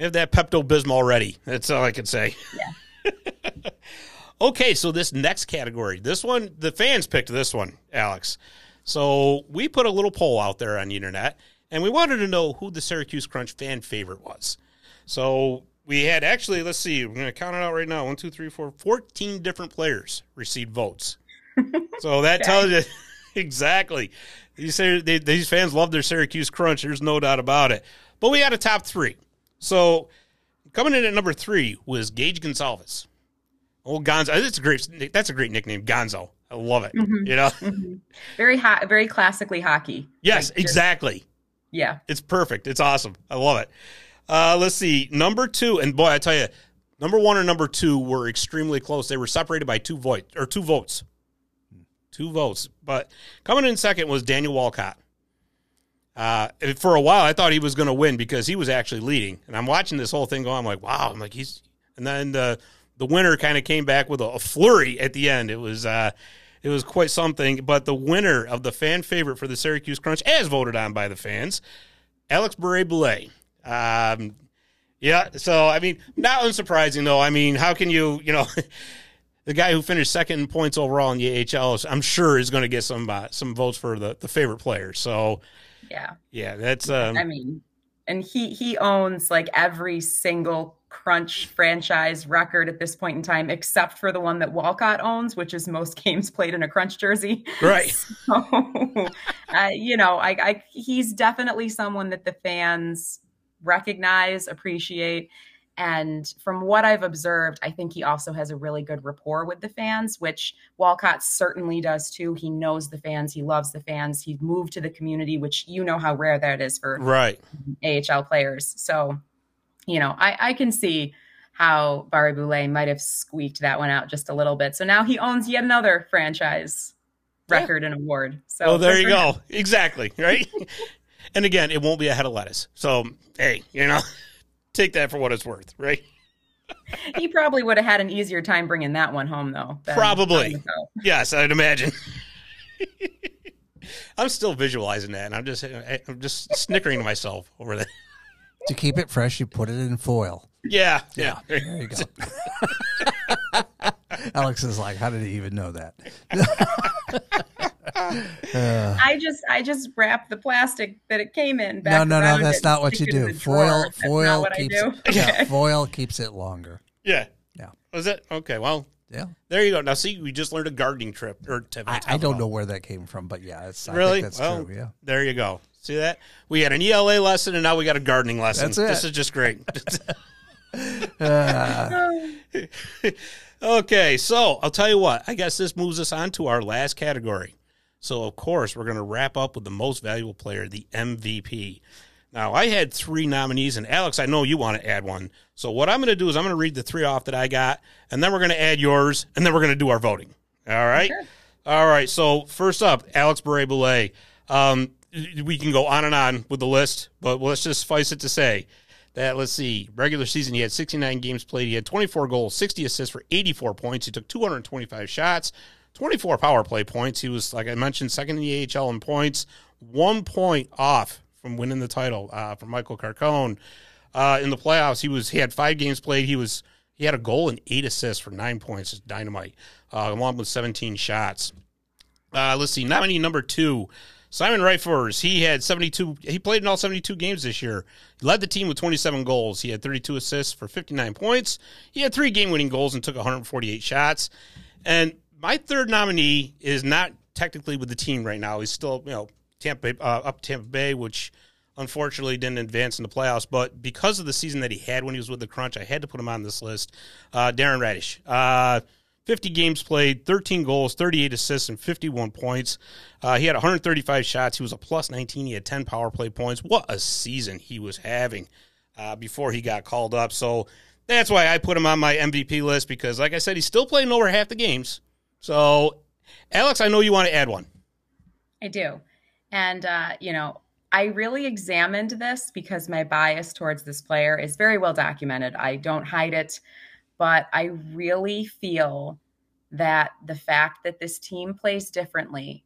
100% have that Pepto Bismol ready. That's all I can say. Yeah. okay, so this next category, this one, the fans picked this one, Alex. So we put a little poll out there on the internet, and we wanted to know who the Syracuse Crunch fan favorite was. So we had actually, let's see, we're going to count it out right now. One, two, three, four, 14 different players received votes. so that Okay. tells you exactly. These, they, these fans love their Syracuse Crunch. There's no doubt about it. But we had a top three. So coming in at number three was Gage Goncalves. Old Gonzo. That's a great. That's a great nickname, Gonzo. I love it. Mhm. You know. Mhm. very hot very classically hockey Yes, Like, just- exactly. yeah It's perfect. It's awesome. I love it. Uh, let's see. Number two, and boy, I tell you, number one and number two were extremely close. They were separated by two vote or two votes, two votes. But coming in second was Daniel Walcott. Uh, for a while, I thought he was going to win because he was actually leading. And I'm watching this whole thing go. I'm like, wow. I'm like, he's. And then the the winner kind of came back with a, a flurry at the end. It was uh, it was quite something. But the winner of the fan favorite for the Syracuse Crunch, as voted on by the fans, Alex Barré-Boulet. Um, yeah, so I mean, not unsurprising though. I mean, how can you, you know, the guy who finished second in points overall in the AHL, I'm sure is going to get some uh, some votes for the the favorite player. So yeah yeah, that's um, I mean, and he he owns like every single Crunch franchise record at this point in time, except for the one that Walcott owns, which is most games played in a Crunch jersey. right. So, uh, you know, I, I he's definitely someone that the fans recognize, appreciate. And from what I've observed, I think he also has a really good rapport with the fans, which Walcott certainly does too. He knows the fans, he loves the fans, he moved to the community, which you know how rare that is for Right. AHL players. So, you know, I, I can see how Barré-Boulet might have squeaked that one out just a little bit. So now he owns yet another franchise Yeah. record and award. So Oh, there you him. go. Exactly. Right. and again, it won't be a head of lettuce. So hey, you know, take that for what it's worth. Right. He probably would have had an easier time bringing that one home, though. Probably. on the go. Yes, I'd imagine. I'm still visualizing that, and I'm just eh, I'm just snickering to myself over that. To keep it fresh, you put it in foil. Yeah, yeah. There you go. Alex is like, how did he even know that? Uh, I just, I just wrap the plastic that it came in. no, Back no, no. around That's not what you stick it in do. Foil, drawer. That's not foil keeps do. it. Yeah, Okay. foil keeps it longer. Yeah. Yeah. Was it okay? Well, Yeah. there you go. Now, see, we just learned a gardening trip or tip. I, I don't know where that came from, but yeah, it's, I Really? think that's well, true. Yeah. There you go. See that? We had an ELA lesson, and now we got a gardening lesson. That's it. This is just great. Uh, okay, so I'll tell you what. I guess this moves us on to our last category. So, of course, we're going to wrap up with the most valuable player, the MVP. Now, I had three nominees, and Alex, I know you want to add one. So, what I'm going to do is I'm going to read the three off that I got, and then we're going to add yours, and then we're going to do our voting. All right? Sure. All right. So, first up, Alex Boulet. Um, we can go on and on with the list, but let's just suffice it to say that, let's see, regular season, he had 69 games played. He had 24 goals, 60 assists for 84 points. He took 225 shots, 24 power play points. He was, like I mentioned, second in the AHL in points, one point off from winning the title uh, from Michael Carcone. Uh, in the playoffs, he was he had five games played. He was he had a goal and eight assists for nine points. It's dynamite, uh, along with 17 shots. Uh, let's see, nominee number two, Simon Ryfors. He had 72. He played in all 72 games this year. He led the team with 27 goals. He had 32 assists for 59 points. He had three game-winning goals and took 148 shots. And my third nominee is not technically with the team right now. He's still, you know, Tampa uh, up Tampa Bay, which unfortunately didn't advance in the playoffs. But because of the season that he had when he was with the Crunch, I had to put him on this list. Uh, Darren Raddysh. Uh, 50 games played, 13 goals, 38 assists, and 51 points. Uh, he had 135 shots. He was a plus 19. He had 10 power play points. What a season he was having uh, before he got called up. So that's why I put him on my MVP list because, like I said, he's still playing over half the games. So, Alex, I know you want to add one. I do. And, uh, you know, I really examined this because my bias towards this player is very well documented. I don't hide it, but I really feel that the fact that this team plays differently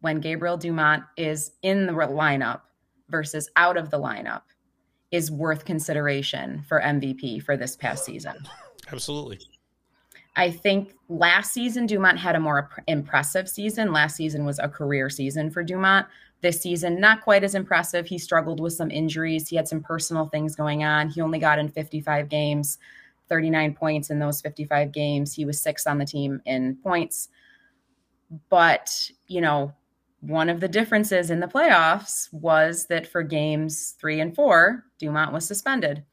when Gabriel Dumont is in the lineup versus out of the lineup is worth consideration for MVP for this past season. Absolutely. I think last season Dumont had a more impressive season. Last season was a career season for Dumont. This season, not quite as impressive. He struggled with some injuries. He had some personal things going on. He only got in 55 games, 39 points in those 55 games. He was sixth on the team in points. But, you know, one of the differences in the playoffs was that for games three and four, Dumont was suspended.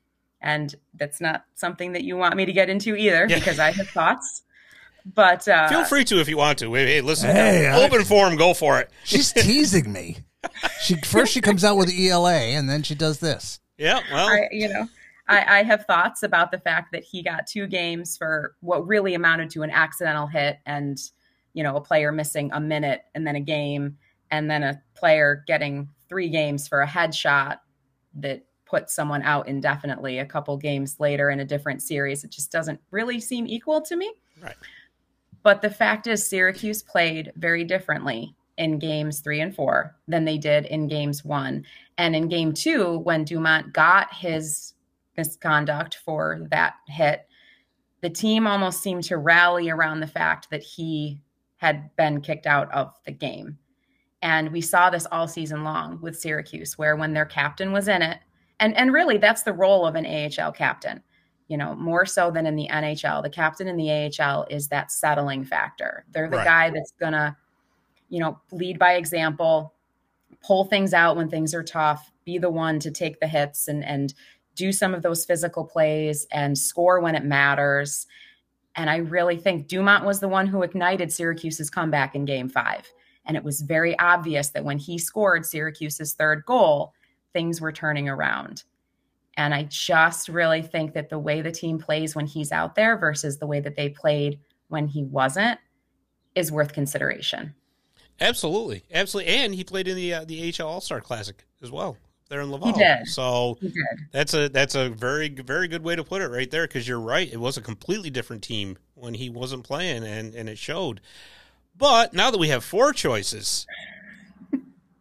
And that's not something that you want me to get into either yeah. because I have thoughts. But uh, feel free to if you want to. Hey, hey listen, hey, open I, forum, go for it. She's teasing me. She first she comes out with ELA and then she does this. Yeah, well, I, you know, I, I have thoughts about the fact that he got two games for what really amounted to an accidental hit and you know a player missing a minute and then a game and then a player getting three games for a headshot that put someone out indefinitely a couple games later in a different series. It just doesn't really seem equal to me. Right. But the fact is, Syracuse played very differently in games three and four than they did in games one. And in game two, when Dumont got his misconduct for that hit, the team almost seemed to rally around the fact that he had been kicked out of the game. And we saw this all season long with Syracuse, where when their captain was in it, and and really that's the role of an AHL captain you know more so than in the NHL the captain in the AHL is that settling factor they're the right. guy that's going to you know lead by example pull things out when things are tough be the one to take the hits and and do some of those physical plays and score when it matters. And I really think Dumont was the one who ignited Syracuse's comeback in game 5 and it was very obvious that when he scored Syracuse's third goal things were turning around. And I just really think that the way the team plays when he's out there versus the way that they played when he wasn't is worth consideration. Absolutely, absolutely, and he played in the uh, the AHL All Star Classic as well there in Laval. He did. So he did. that's a that's a very very good way to put it right there because you're right. It was a completely different team when he wasn't playing, and and it showed. But now that we have four choices,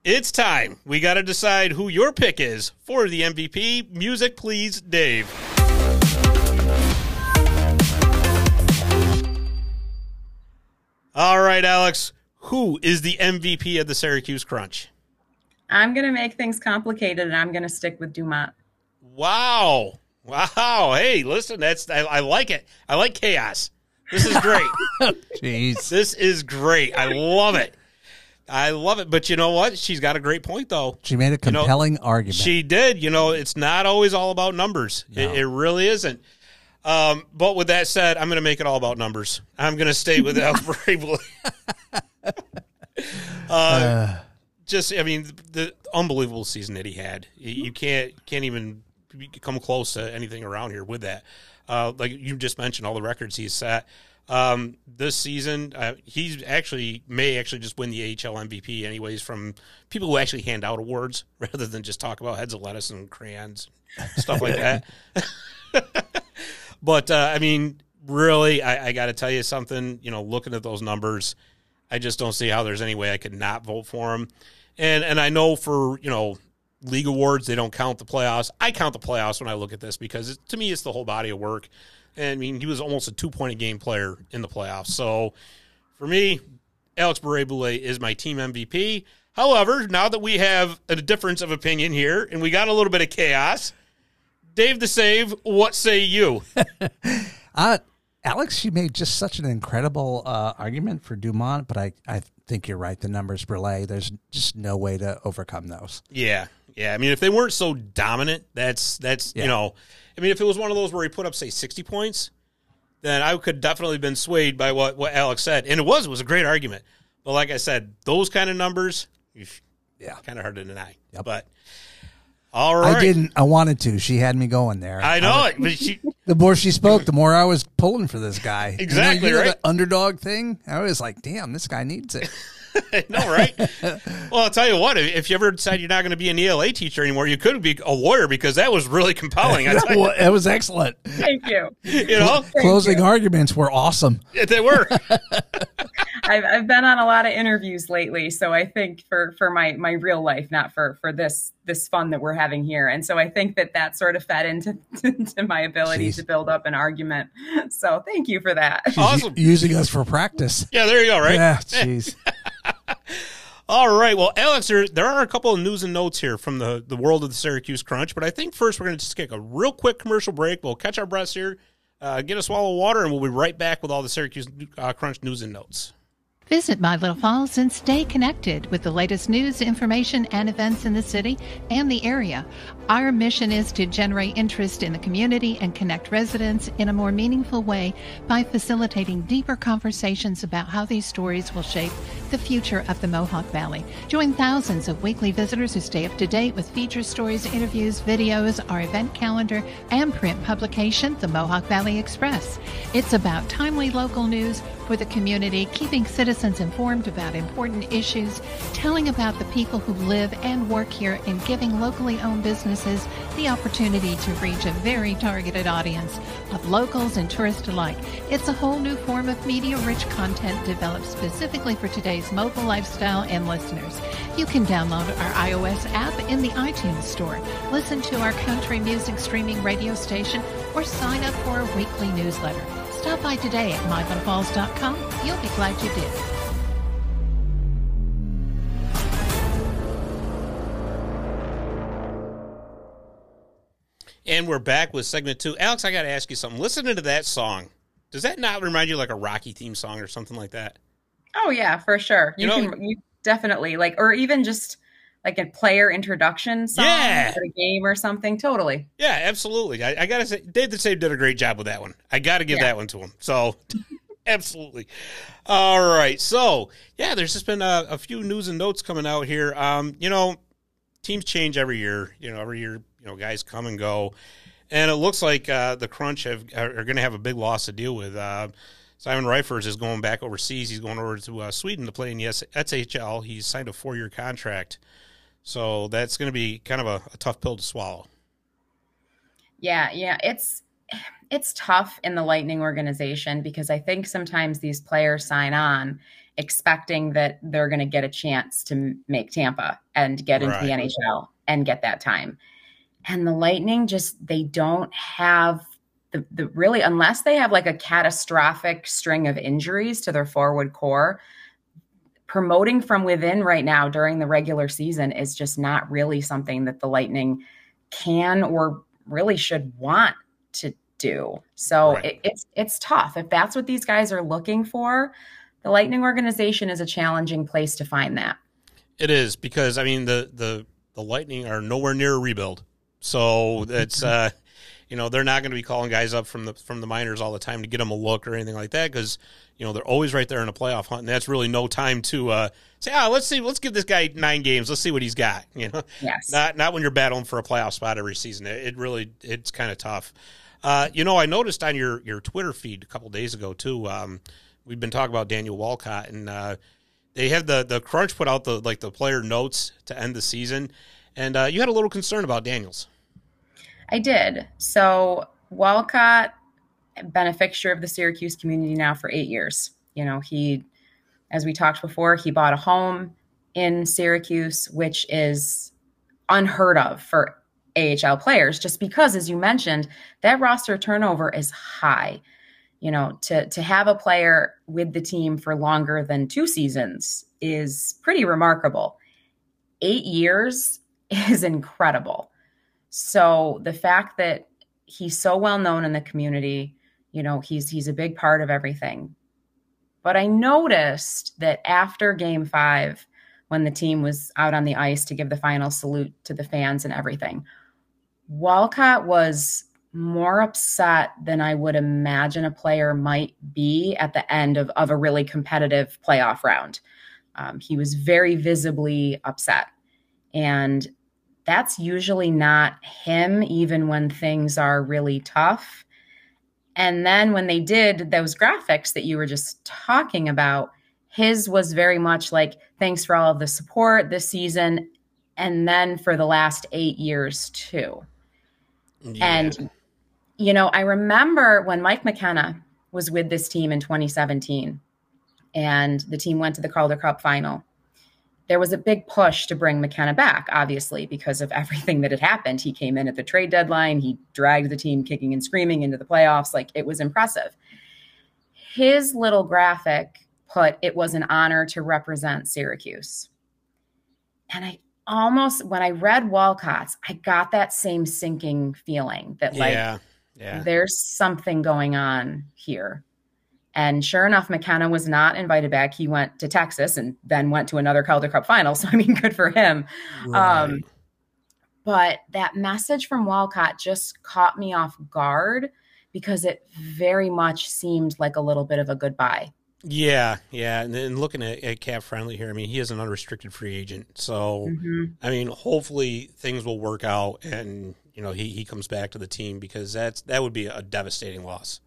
it's time. We got to decide who your pick is for the MVP. Music, please, Dave. All right, Alex. Who is the MVP of the Syracuse Crunch? I'm going to make things complicated and I'm going to stick with Dumont. Wow. Wow. Hey, listen, that's I, I like it. I like chaos. This is great. Jeez. This is great. I love it. I love it, but you know what? She's got a great point, though. She made a compelling you know, argument. She did. You know, it's not always all about numbers. No. It, it, really isn't. Um, but with that said, I'm going to make it all about numbers. I'm going to stay with Alex Barré-Boulet. uh, uh, just, I mean, the, unbelievable season that he had. You can't can't even come close to anything around here with that. Uh, like you just mentioned, all the records he's set. Um, this season, uh, he's actually may actually just win the AHL MVP, anyways, from people who actually hand out awards rather than just talk about heads of lettuce and crayons, stuff like that. but uh, I mean, really, I, I got to tell you something. You know, looking at those numbers, I just don't see how there's any way I could not vote for him. And and I know for you know league awards they don't count the playoffs. I count the playoffs when I look at this because it, to me it's the whole body of work. And I mean, he was almost a two point a game player in the playoffs. So for me, Alex Barré-Boulet is my team MVP. However, now that we have a difference of opinion here and we got a little bit of chaos, Dave the Save, what say you? uh, Alex, you made just such an incredible uh, argument for Dumont, but I, I think you're right. The numbers Brule, there's just no way to overcome those. Yeah, yeah. I mean, if they weren't so dominant, that's that's yeah. you know, I mean, if it was one of those where he put up say sixty points, then I could definitely have been swayed by what, what Alex said. And it was, it was a great argument. But like I said, those kind of numbers, Yeah. kind of hard to deny. Yep. But all right. I didn't. I wanted to. She had me going there. I know uh, it, but she, The more she spoke, the more I was pulling for this guy. You know, Exactly, you know, right? the underdog thing. I was like, damn, this guy needs it. no, right? well, I'll tell you what. If if you ever decide you're not going to be an ELA teacher anymore, you could be a lawyer because that was really compelling. I tell Well, it was excellent. Thank you. you know, Closing arguments were awesome. Yeah, they were. I've, I've been on a lot of interviews lately, so I think for for my my real life, not for for this this fun that we're having here, and so I think that that sort of fed into to my ability Jeez. to build up an argument. So thank you for that. Awesome. using us for practice. Yeah, there you go. Right. Yeah, jeez. All right. Well, Alex, there, there are a couple of news and notes here from the, the world of the Syracuse Crunch, but I think first we're going to just take a real quick commercial break. We'll catch our breaths here, uh, get a swallow of water, and we'll be right back with all the Syracuse uh, Crunch news and notes. Visit My Little Falls and stay connected with the latest news, information, and events in the city and the area. Our mission is to generate interest in the community and connect residents in a more meaningful way by facilitating deeper conversations about how these stories will shape the future of the Mohawk Valley. Join thousands of weekly visitors who stay up to date with feature stories, interviews, videos, our event calendar, and print publication, the Mohawk Valley Express. It's about timely local news for the community, keeping citizens informed about important issues, telling about the people who live and work here, and giving locally owned businesses the opportunity to reach a very targeted audience of locals and tourists alike. It's a whole new form of media rich content developed specifically for today's mobile lifestyle and listeners. You can download our iOS app in the iTunes Store, listen to our country music streaming radio station, or sign up for a weekly newsletter. Stop by today at mylittlefalls.com. You'll be glad you did. And we're back with segment two. Alex, I got to ask you something. Listening to that song, does that not remind you like a Rocky theme song or something like that? Oh yeah, for sure. You You, know- can you definitely like, or even just like a player introduction song Yeah. at a game or something. Totally. Yeah, absolutely. I, I got to say, Dave the Save did a great job with that one. I got to give Yeah. that one to him. So, absolutely. All right. So, yeah, there's just been a, a few news and notes coming out here. Um, you know, teams change every year. You know, every year, you know, guys come and go, and it looks like uh, the Crunch have are, going to have a big loss to deal with. Uh, Simon Ryfors is going back overseas. He's going over to uh, Sweden to play in the SHL. He's signed a four year contract. So that's going to be kind of a, a tough pill to swallow. Yeah, yeah, it's it's tough in the Lightning organization because I think sometimes these players sign on expecting that they're going to get a chance to make Tampa and get into the NHL and get that time. And the Lightning just they don't have the, the really unless they have like a catastrophic string of injuries to their forward core promoting from within right now during the regular season is just not really something that the lightning can or really should want to do. So Right. it, it's it's tough if that's what these guys are looking for. The Lightning organization is a challenging place to find that. It is because I mean the the the Lightning are nowhere near a rebuild, so it's uh, you know they're not going to be calling guys up from the from the minors all the time to get them a look or anything like that because you know they're always right there in a playoff hunt, and that's really no time to uh, say, ah, let's see, let's give this guy nine games, let's see what he's got. You know, Yes. not not when you're battling for a playoff spot every season. It, it really it's kind of tough. Uh, you know, I noticed on your your Twitter feed a couple days ago too. Um, we've been talking about Daniel Walcott, and uh, they had the the Crunch put out the like the player notes to end the season, and uh, you had a little concern about Daniels. I did. So Walcott fixture of the Syracuse community now for eight years. You know, he, as we talked before, he bought a home in Syracuse, which is unheard of for AHL players, just because, as you mentioned, that roster turnover is high. You know, to to have a player with the team for longer than two seasons is pretty remarkable. Eight years is incredible. So the fact that he's so well known in the community, you know, he's he's a big part of everything. But I noticed that after game 5 when the team was out on the ice to give the final salute to the fans and everything, Walcott was more upset than I would imagine a player might be at the end of, of a really competitive playoff round. Um, he was very visibly upset. And that's usually not him, even when things are really tough. And then when they did those graphics that you were just talking about, his was very much like, thanks for all of the support this season. And then for the last eight years, too. Yeah. And you know, I remember when Mike McKenna was with this team in 2017 and the team went to the Calder Cup final. There was a big push to bring McKenna back, obviously, because of everything that had happened. He came in at the trade deadline, he dragged the team kicking and screaming into the playoffs. Like it was impressive. His little graphic put it was an honor to represent Syracuse. And I almost, when I read Walcott's, I got that same sinking feeling that, like, yeah yeah. There's something going on here. And sure enough, McKenna was not invited back. He went to Texas and then went to another Calder Cup final. So, I mean, good for him. Right. Um, but that message from Walcott just caught me off guard because it very much seemed like a little bit of a goodbye. Yeah, yeah. And then looking at, at Cap Friendly here, I mean, he is an unrestricted free agent. So, mm-hmm. I mean, hopefully things will work out and you know he he comes back to the team because that's that would be a devastating loss.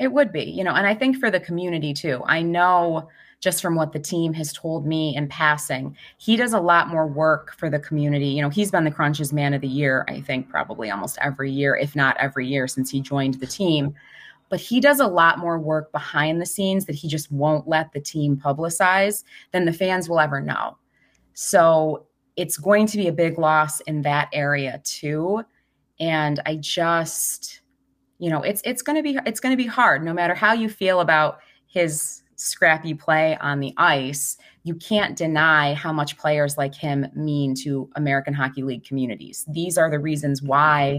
It would be, you know, and I think for the community too. I know just from what the team has told me in passing, he does a lot more work for the community. You know, he's been the Crunches Man of the Year, I think, probably almost every year, if not every year since he joined the team. But he does a lot more work behind the scenes that he just won't let the team publicize than the fans will ever know. So it's going to be a big loss in that area too and i just you know it's it's going to be it's going to be hard no matter how you feel about his scrappy play on the ice you can't deny how much players like him mean to american hockey league communities these are the reasons why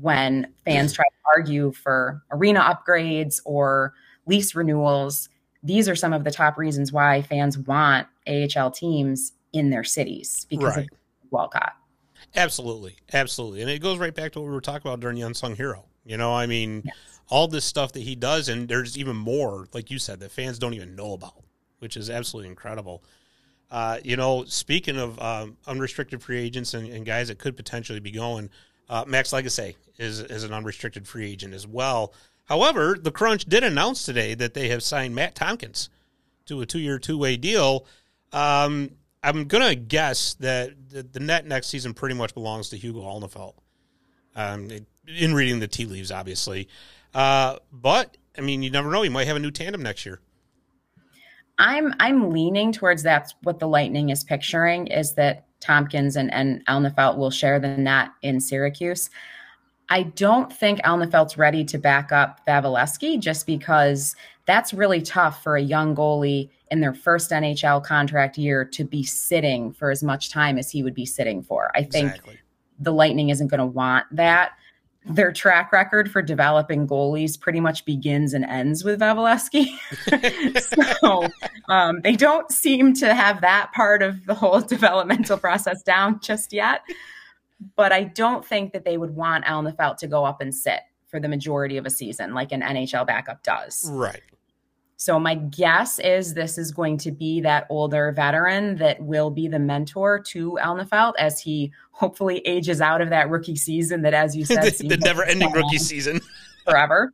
when fans try to argue for arena upgrades or lease renewals these are some of the top reasons why fans want ahl teams in their cities because right. of Walcott. Absolutely, absolutely, and it goes right back to what we were talking about during the unsung hero. You know, I mean, yes. all this stuff that he does, and there's even more, like you said, that fans don't even know about, which is absolutely incredible. Uh, you know, speaking of um, unrestricted free agents and, and, guys that could potentially be going, uh, Max Lagacé is is an unrestricted free agent as well. However, the Crunch did announce today that they have signed Matt Tompkins to a two year, two way deal. Um, I'm gonna guess that the, the, net next season pretty much belongs to Hugo Alnefelt. Um, in reading the tea leaves, obviously, uh, but I mean, you never know. You might have a new tandem next year. I'm I'm leaning towards that's what the Lightning is picturing is that Tompkins and and Alnefelt will share the net in Syracuse. I don't think Alnefelt's ready to back up Vasilevskiy just because that's really tough for a young goalie in their first NHL contract year to be sitting for as much time as he would be sitting for. I think exactly. the Lightning isn't going to want that. Their track record for developing goalies pretty much begins and ends with Vasilevskiy. so um, they don't seem to have that part of the whole developmental process down just yet. But I don't think that they would want Alnefelt to go up and sit for the majority of a season like an NHL backup does. Right. So my guess is this is going to be that older veteran that will be the mentor to Alnefelt as he hopefully ages out of that rookie season that, as you said, the, the never-ending rookie season forever.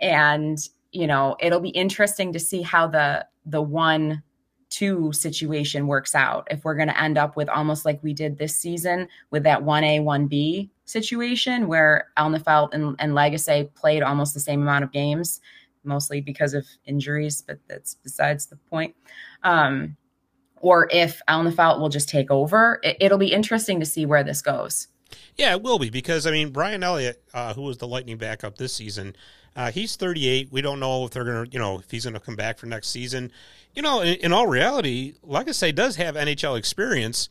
And you know, it'll be interesting to see how the the one two situation works out. If we're going to end up with almost like we did this season with that one A one B situation where Alnefelt and, and Lagacé played almost the same amount of games mostly because of injuries, but that's besides the point. Um, or if Alnefelt will just take over, it, will be interesting to see where this goes. Yeah, it will be because I mean Brian Elliott, uh, who was the Lightning backup this season, uh, he's 38. We don't know if they're gonna, you know, if he's gonna come back for next season. You know, in, in all reality, like I say, does have NHL experience.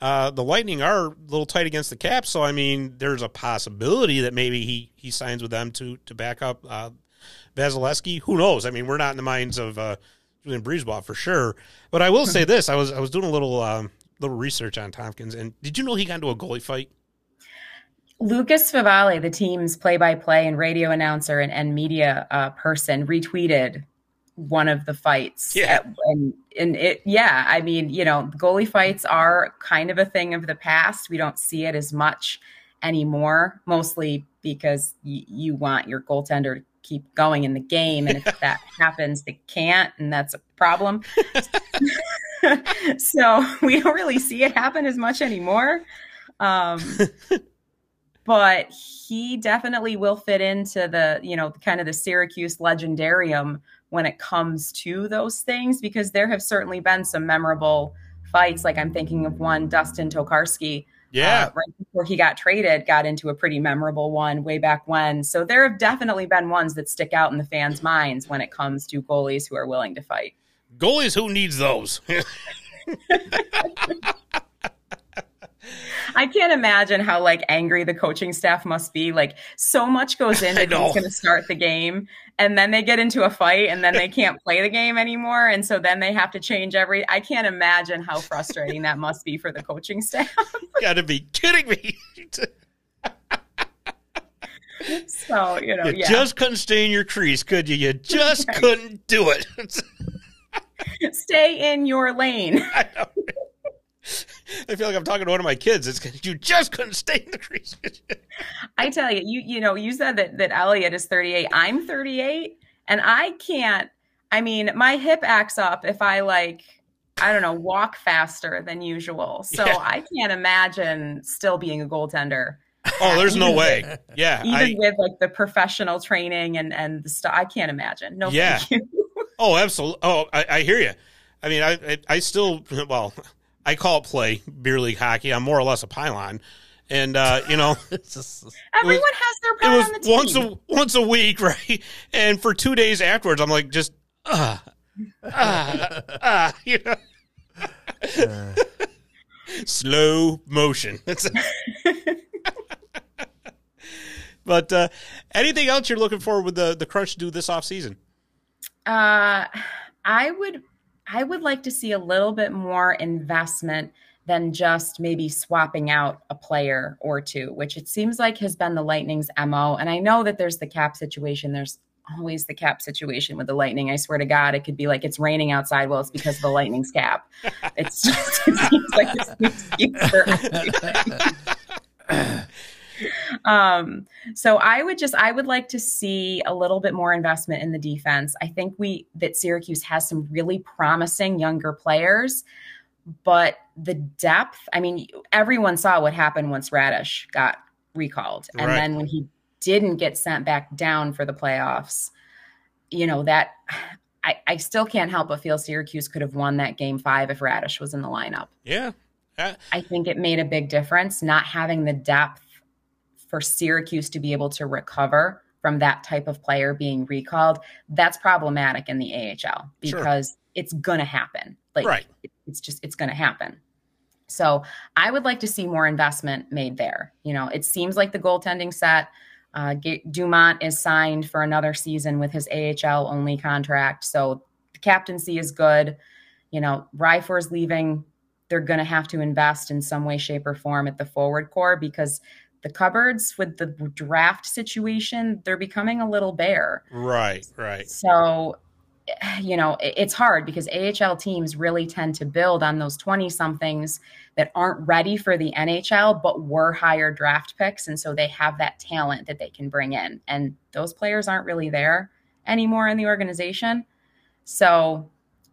Uh, the Lightning are a little tight against the cap, so I mean, there's a possibility that maybe he he signs with them to to back up Vasilevskiy, who knows? I mean, we're not in the minds of uh, Julien BriseBois for sure. But I will say this: I was I was doing a little um, little research on Tompkins, and did you know he got into a goalie fight? Lucas Favale, the team's play-by-play and radio announcer and, and media uh, person, retweeted one of the fights. Yeah. At, and and it yeah, I mean, you know, goalie fights are kind of a thing of the past. We don't see it as much anymore, mostly because y- you want your goaltender to keep going in the game and if that happens they can't and that's a problem. so, we don't really see it happen as much anymore. Um but he definitely will fit into the you know kind of the Syracuse legendarium when it comes to those things because there have certainly been some memorable fights. Like I'm thinking of one Dustin Tokarski. Yeah. Uh, right before he got traded, got into a pretty memorable one way back when. So there have definitely been ones that stick out in the fans' minds when it comes to goalies who are willing to fight. Goalies, who needs those? I can't imagine how like angry the coaching staff must be. Like so much goes into I who's going to start the game, and then they get into a fight, and then they can't play the game anymore, and so then they have to change every. I can't imagine how frustrating that must be for the coaching staff. Gotta be kidding me. so you know, you yeah, just couldn't stay in your crease, could you? You just Right. couldn't do it. stay in your lane. I feel like I'm talking to one of my kids. It's 'cause you just couldn't stay in the crease. I tell you, you you know, you said that that Elliott is 38. I'm 38, and I can't. I mean, my hip acts up if I like, I don't know, walk faster than usual. So Yeah. I can't imagine still being a goaltender, oh, there's no way. Yeah. even I, with like the professional training and and the stuff. I can't imagine. No, Yeah. thank you. oh, absolutely. Oh, I, I hear you. I mean, I, I I still well, I call it play beer league hockey. I'm more or less a pylon, and uh, you know. It's just- Everyone has their it was on the team. once a once a week, right? And for two days afterwards, I'm like, just ah, ah, ah, you know, uh, slow motion. but uh, anything else you're looking for with the the crunch to do this off season? Uh, I would I would like to see a little bit more investment than just maybe swapping out a player or two, which it seems like has been the Lightning's MO. And I know that there's the cap situation. There's always the cap situation with the Lightning. I swear to God, it could be like it's raining outside. Well, it's because of the Lightning's cap. It's just it seems like it's excuse for everything. um so i would just i would like to see a little bit more investment in the defense. I think we that syracuse has some really promising younger players but the depth i mean everyone saw what happened once Raddysh got recalled. And Right. then when he didn't get sent back down for the playoffs you know that I, I still can't help but feel syracuse could have won that game five if Raddysh was in the lineup. Yeah, Uh, I think it made a big difference not having the depth for Syracuse to be able to recover from that type of player being recalled. That's problematic in the AHL Sure. because it's going to happen. Like right. it's just it's going to happen. So I would like to see more investment made there. You know, it seems like the goaltending set. Uh, Dumont is signed for another season with his AHL only contract, so the captaincy is good. You know, Ryfors leaving. They're going to have to invest in some way, shape, or form at the forward core because the cupboards with the draft situation they're becoming a little bare. Right, right. So, eh, you know, it's hard because AHL teams really tend to build on those 20 somethings that aren't ready for the NHL, but were higher draft picks. And so they have that talent that they can bring in. And those players aren't really there anymore in the organization. So,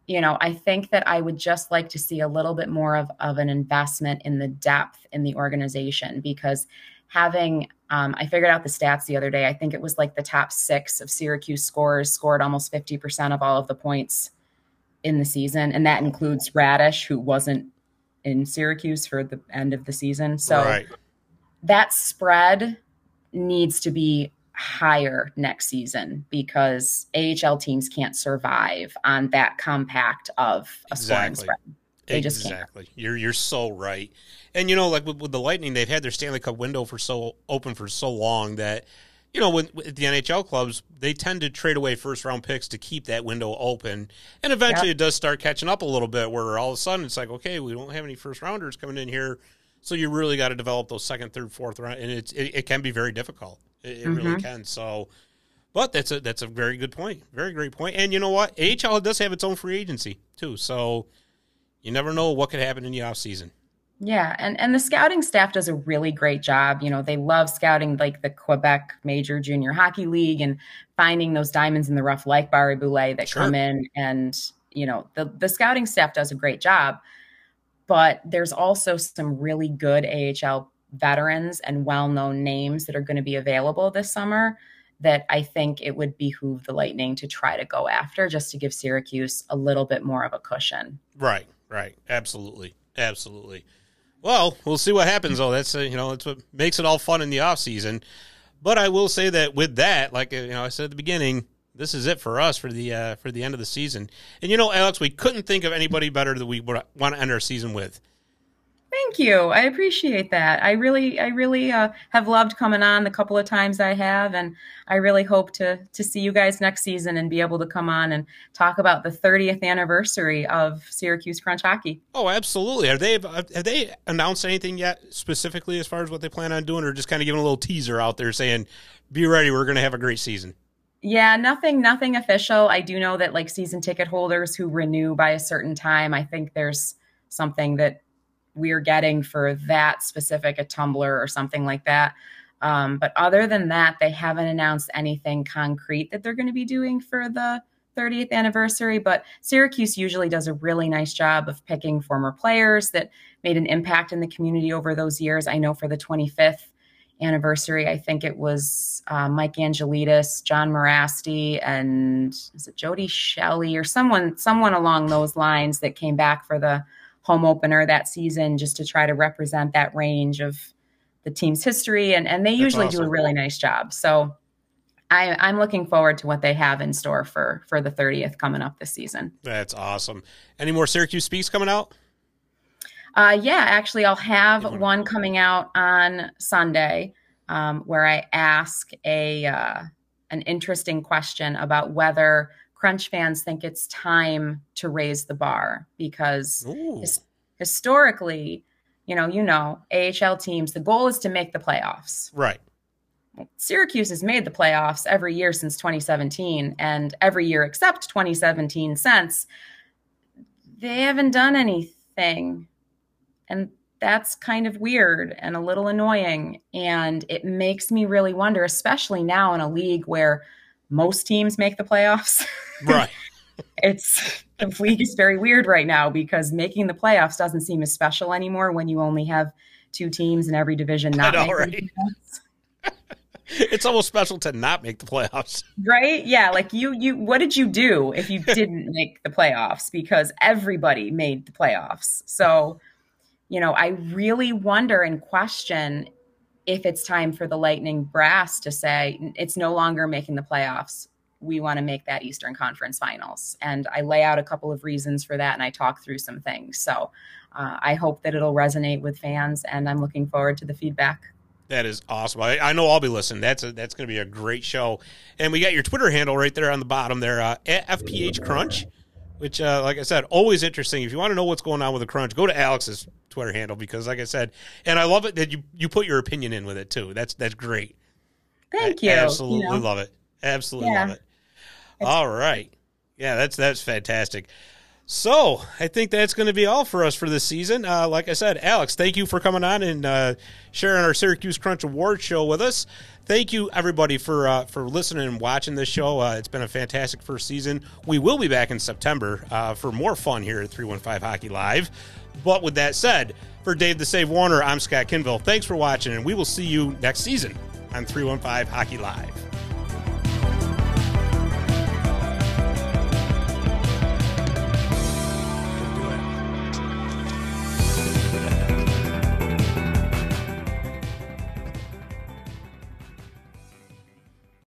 you know, I think that I would just like to see a little bit more of, of an investment in the depth in the organization because having um, I figured out the stats the other day. I think it was like the top six of Syracuse scorers scored almost 50% of all of the points in the season. And that includes Raddysh, who wasn't in Syracuse for the end of the season. So right. that spread needs to be higher next season because AHL teams can't survive on that compact of a scoring spread. They exactly. You're you're so right. And you know, like with, with the Lightning, they've had their Stanley Cup window for so open for so long that you know, when with the NHL clubs, they tend to trade away first round picks to keep that window open. And eventually Yep. it does start catching up a little bit where all of a sudden it's like, okay, we don't have any first rounders coming in here So you really got to develop those second, third, fourth round, and it's it, it can be very difficult. It, it really mm-hmm. can. So, but that's a that's a very good point, very great point. And you know what? AHL does have its own free agency too, so you never know what could happen in the off season. Yeah, and and the scouting staff does a really great job. You know, they love scouting like the Quebec Major Junior Hockey League and finding those diamonds in the rough like Barré-Boulet that Sure. come in and you know, the the scouting staff does a great job. But there's also some really good AHL veterans and well-known names that are going to be available this summer that I think it would behoove the Lightning to try to go after just to give Syracuse a little bit more of a cushion. Right, right, absolutely, absolutely. Well, we'll see what happens though. That's uh, you know that's what makes it all fun in the off season. But I will say that with that, like uh, you know, I said at the beginning, this is it for us for the uh, for the end of the season. And you know, Alex, we couldn't think of anybody better that we would want to end our season with. Thank you. I appreciate that. I really, I really uh, have loved coming on the couple of times I have, and I really hope to to see you guys next season and be able to come on and talk about the 30th anniversary of Syracuse Crunch Hockey. Oh, absolutely. Are they have they announced anything yet specifically as far as what they plan on doing, or just kind of giving a little teaser out there saying, "Be ready, we're going to have a great season." Yeah, nothing, nothing official. I do know that like season ticket holders who renew by a certain time, I think there's something that we're getting for that specific a tumbler or something like that. Um, but other than that, they haven't announced anything concrete that they're going to be doing for the 30th anniversary. But Syracuse usually does a really nice job of picking former players that made an impact in the community over those years. I know for the 25th anniversary, I think it was uh, Mike Angelidis, Jon Mirasty, and is it Jody Shelley or someone someone along those lines that came back for the home opener that season just to try to represent that range of the team's history and and they That's usually do a really nice job. So I, I'm looking forward to what they have in store for for the 30th coming up this season. That's awesome. Any more Syracuse speaks coming out? Uh, yeah, actually, I'll have wanna- one coming out on Sunday um, where I ask a uh, an interesting question about whether Crunch fans think it's time to raise the bar because his- historically, you know, you know, AHL teams the goal is to make the playoffs. right. Syracuse has made the playoffs every year since 2017, and every year except 2017 since they haven't done anything. And that's kind of weird and a little annoying. And it makes me really wonder, especially now in a league where most teams make the playoffs. Right. it's the league is very weird right now because making the playoffs doesn't seem as special anymore when you only have two teams in every division not know, making right? it's almost special to not make the playoffs. right yeah like you you what did you do if you didn't make the playoffs because everybody made the playoffs so you know i really wonder and question if it's time for the lightning brass to say it's no longer making the playoffs we want to make that eastern conference finals and i lay out a couple of reasons for that and i talk through some things so uh, i hope that it'll resonate with fans and i'm looking forward to the feedback That is awesome. I, I know I'll be listening. That's a, that's going to be a great show. And we got your Twitter handle right there on the bottom there, uh, FPH Crunch, which, uh, like I said, always interesting. If you want to know what's going on with the Crunch, go to Alex's Twitter handle because, like I said, and I love it that you you put your opinion in with it too. That's that's great. thank I you Absolutely You know? love it. Absolutely Yeah. love it. All right. Yeah, that's that's fantastic. So I think that's going to be all for us for this season. Uh, like I said, Alex, thank you for coming on and uh, sharing our Syracuse Crunch Award show with us. Thank you everybody for uh, for listening and watching this show. Uh, it's been a fantastic first season. We will be back in September uh, for more fun here at 315 Hockey Live. But with that said, for Dave the Save Warner, I'm Scott Kinville. Thanks for watching, and we will see you next season on 315 Hockey Live.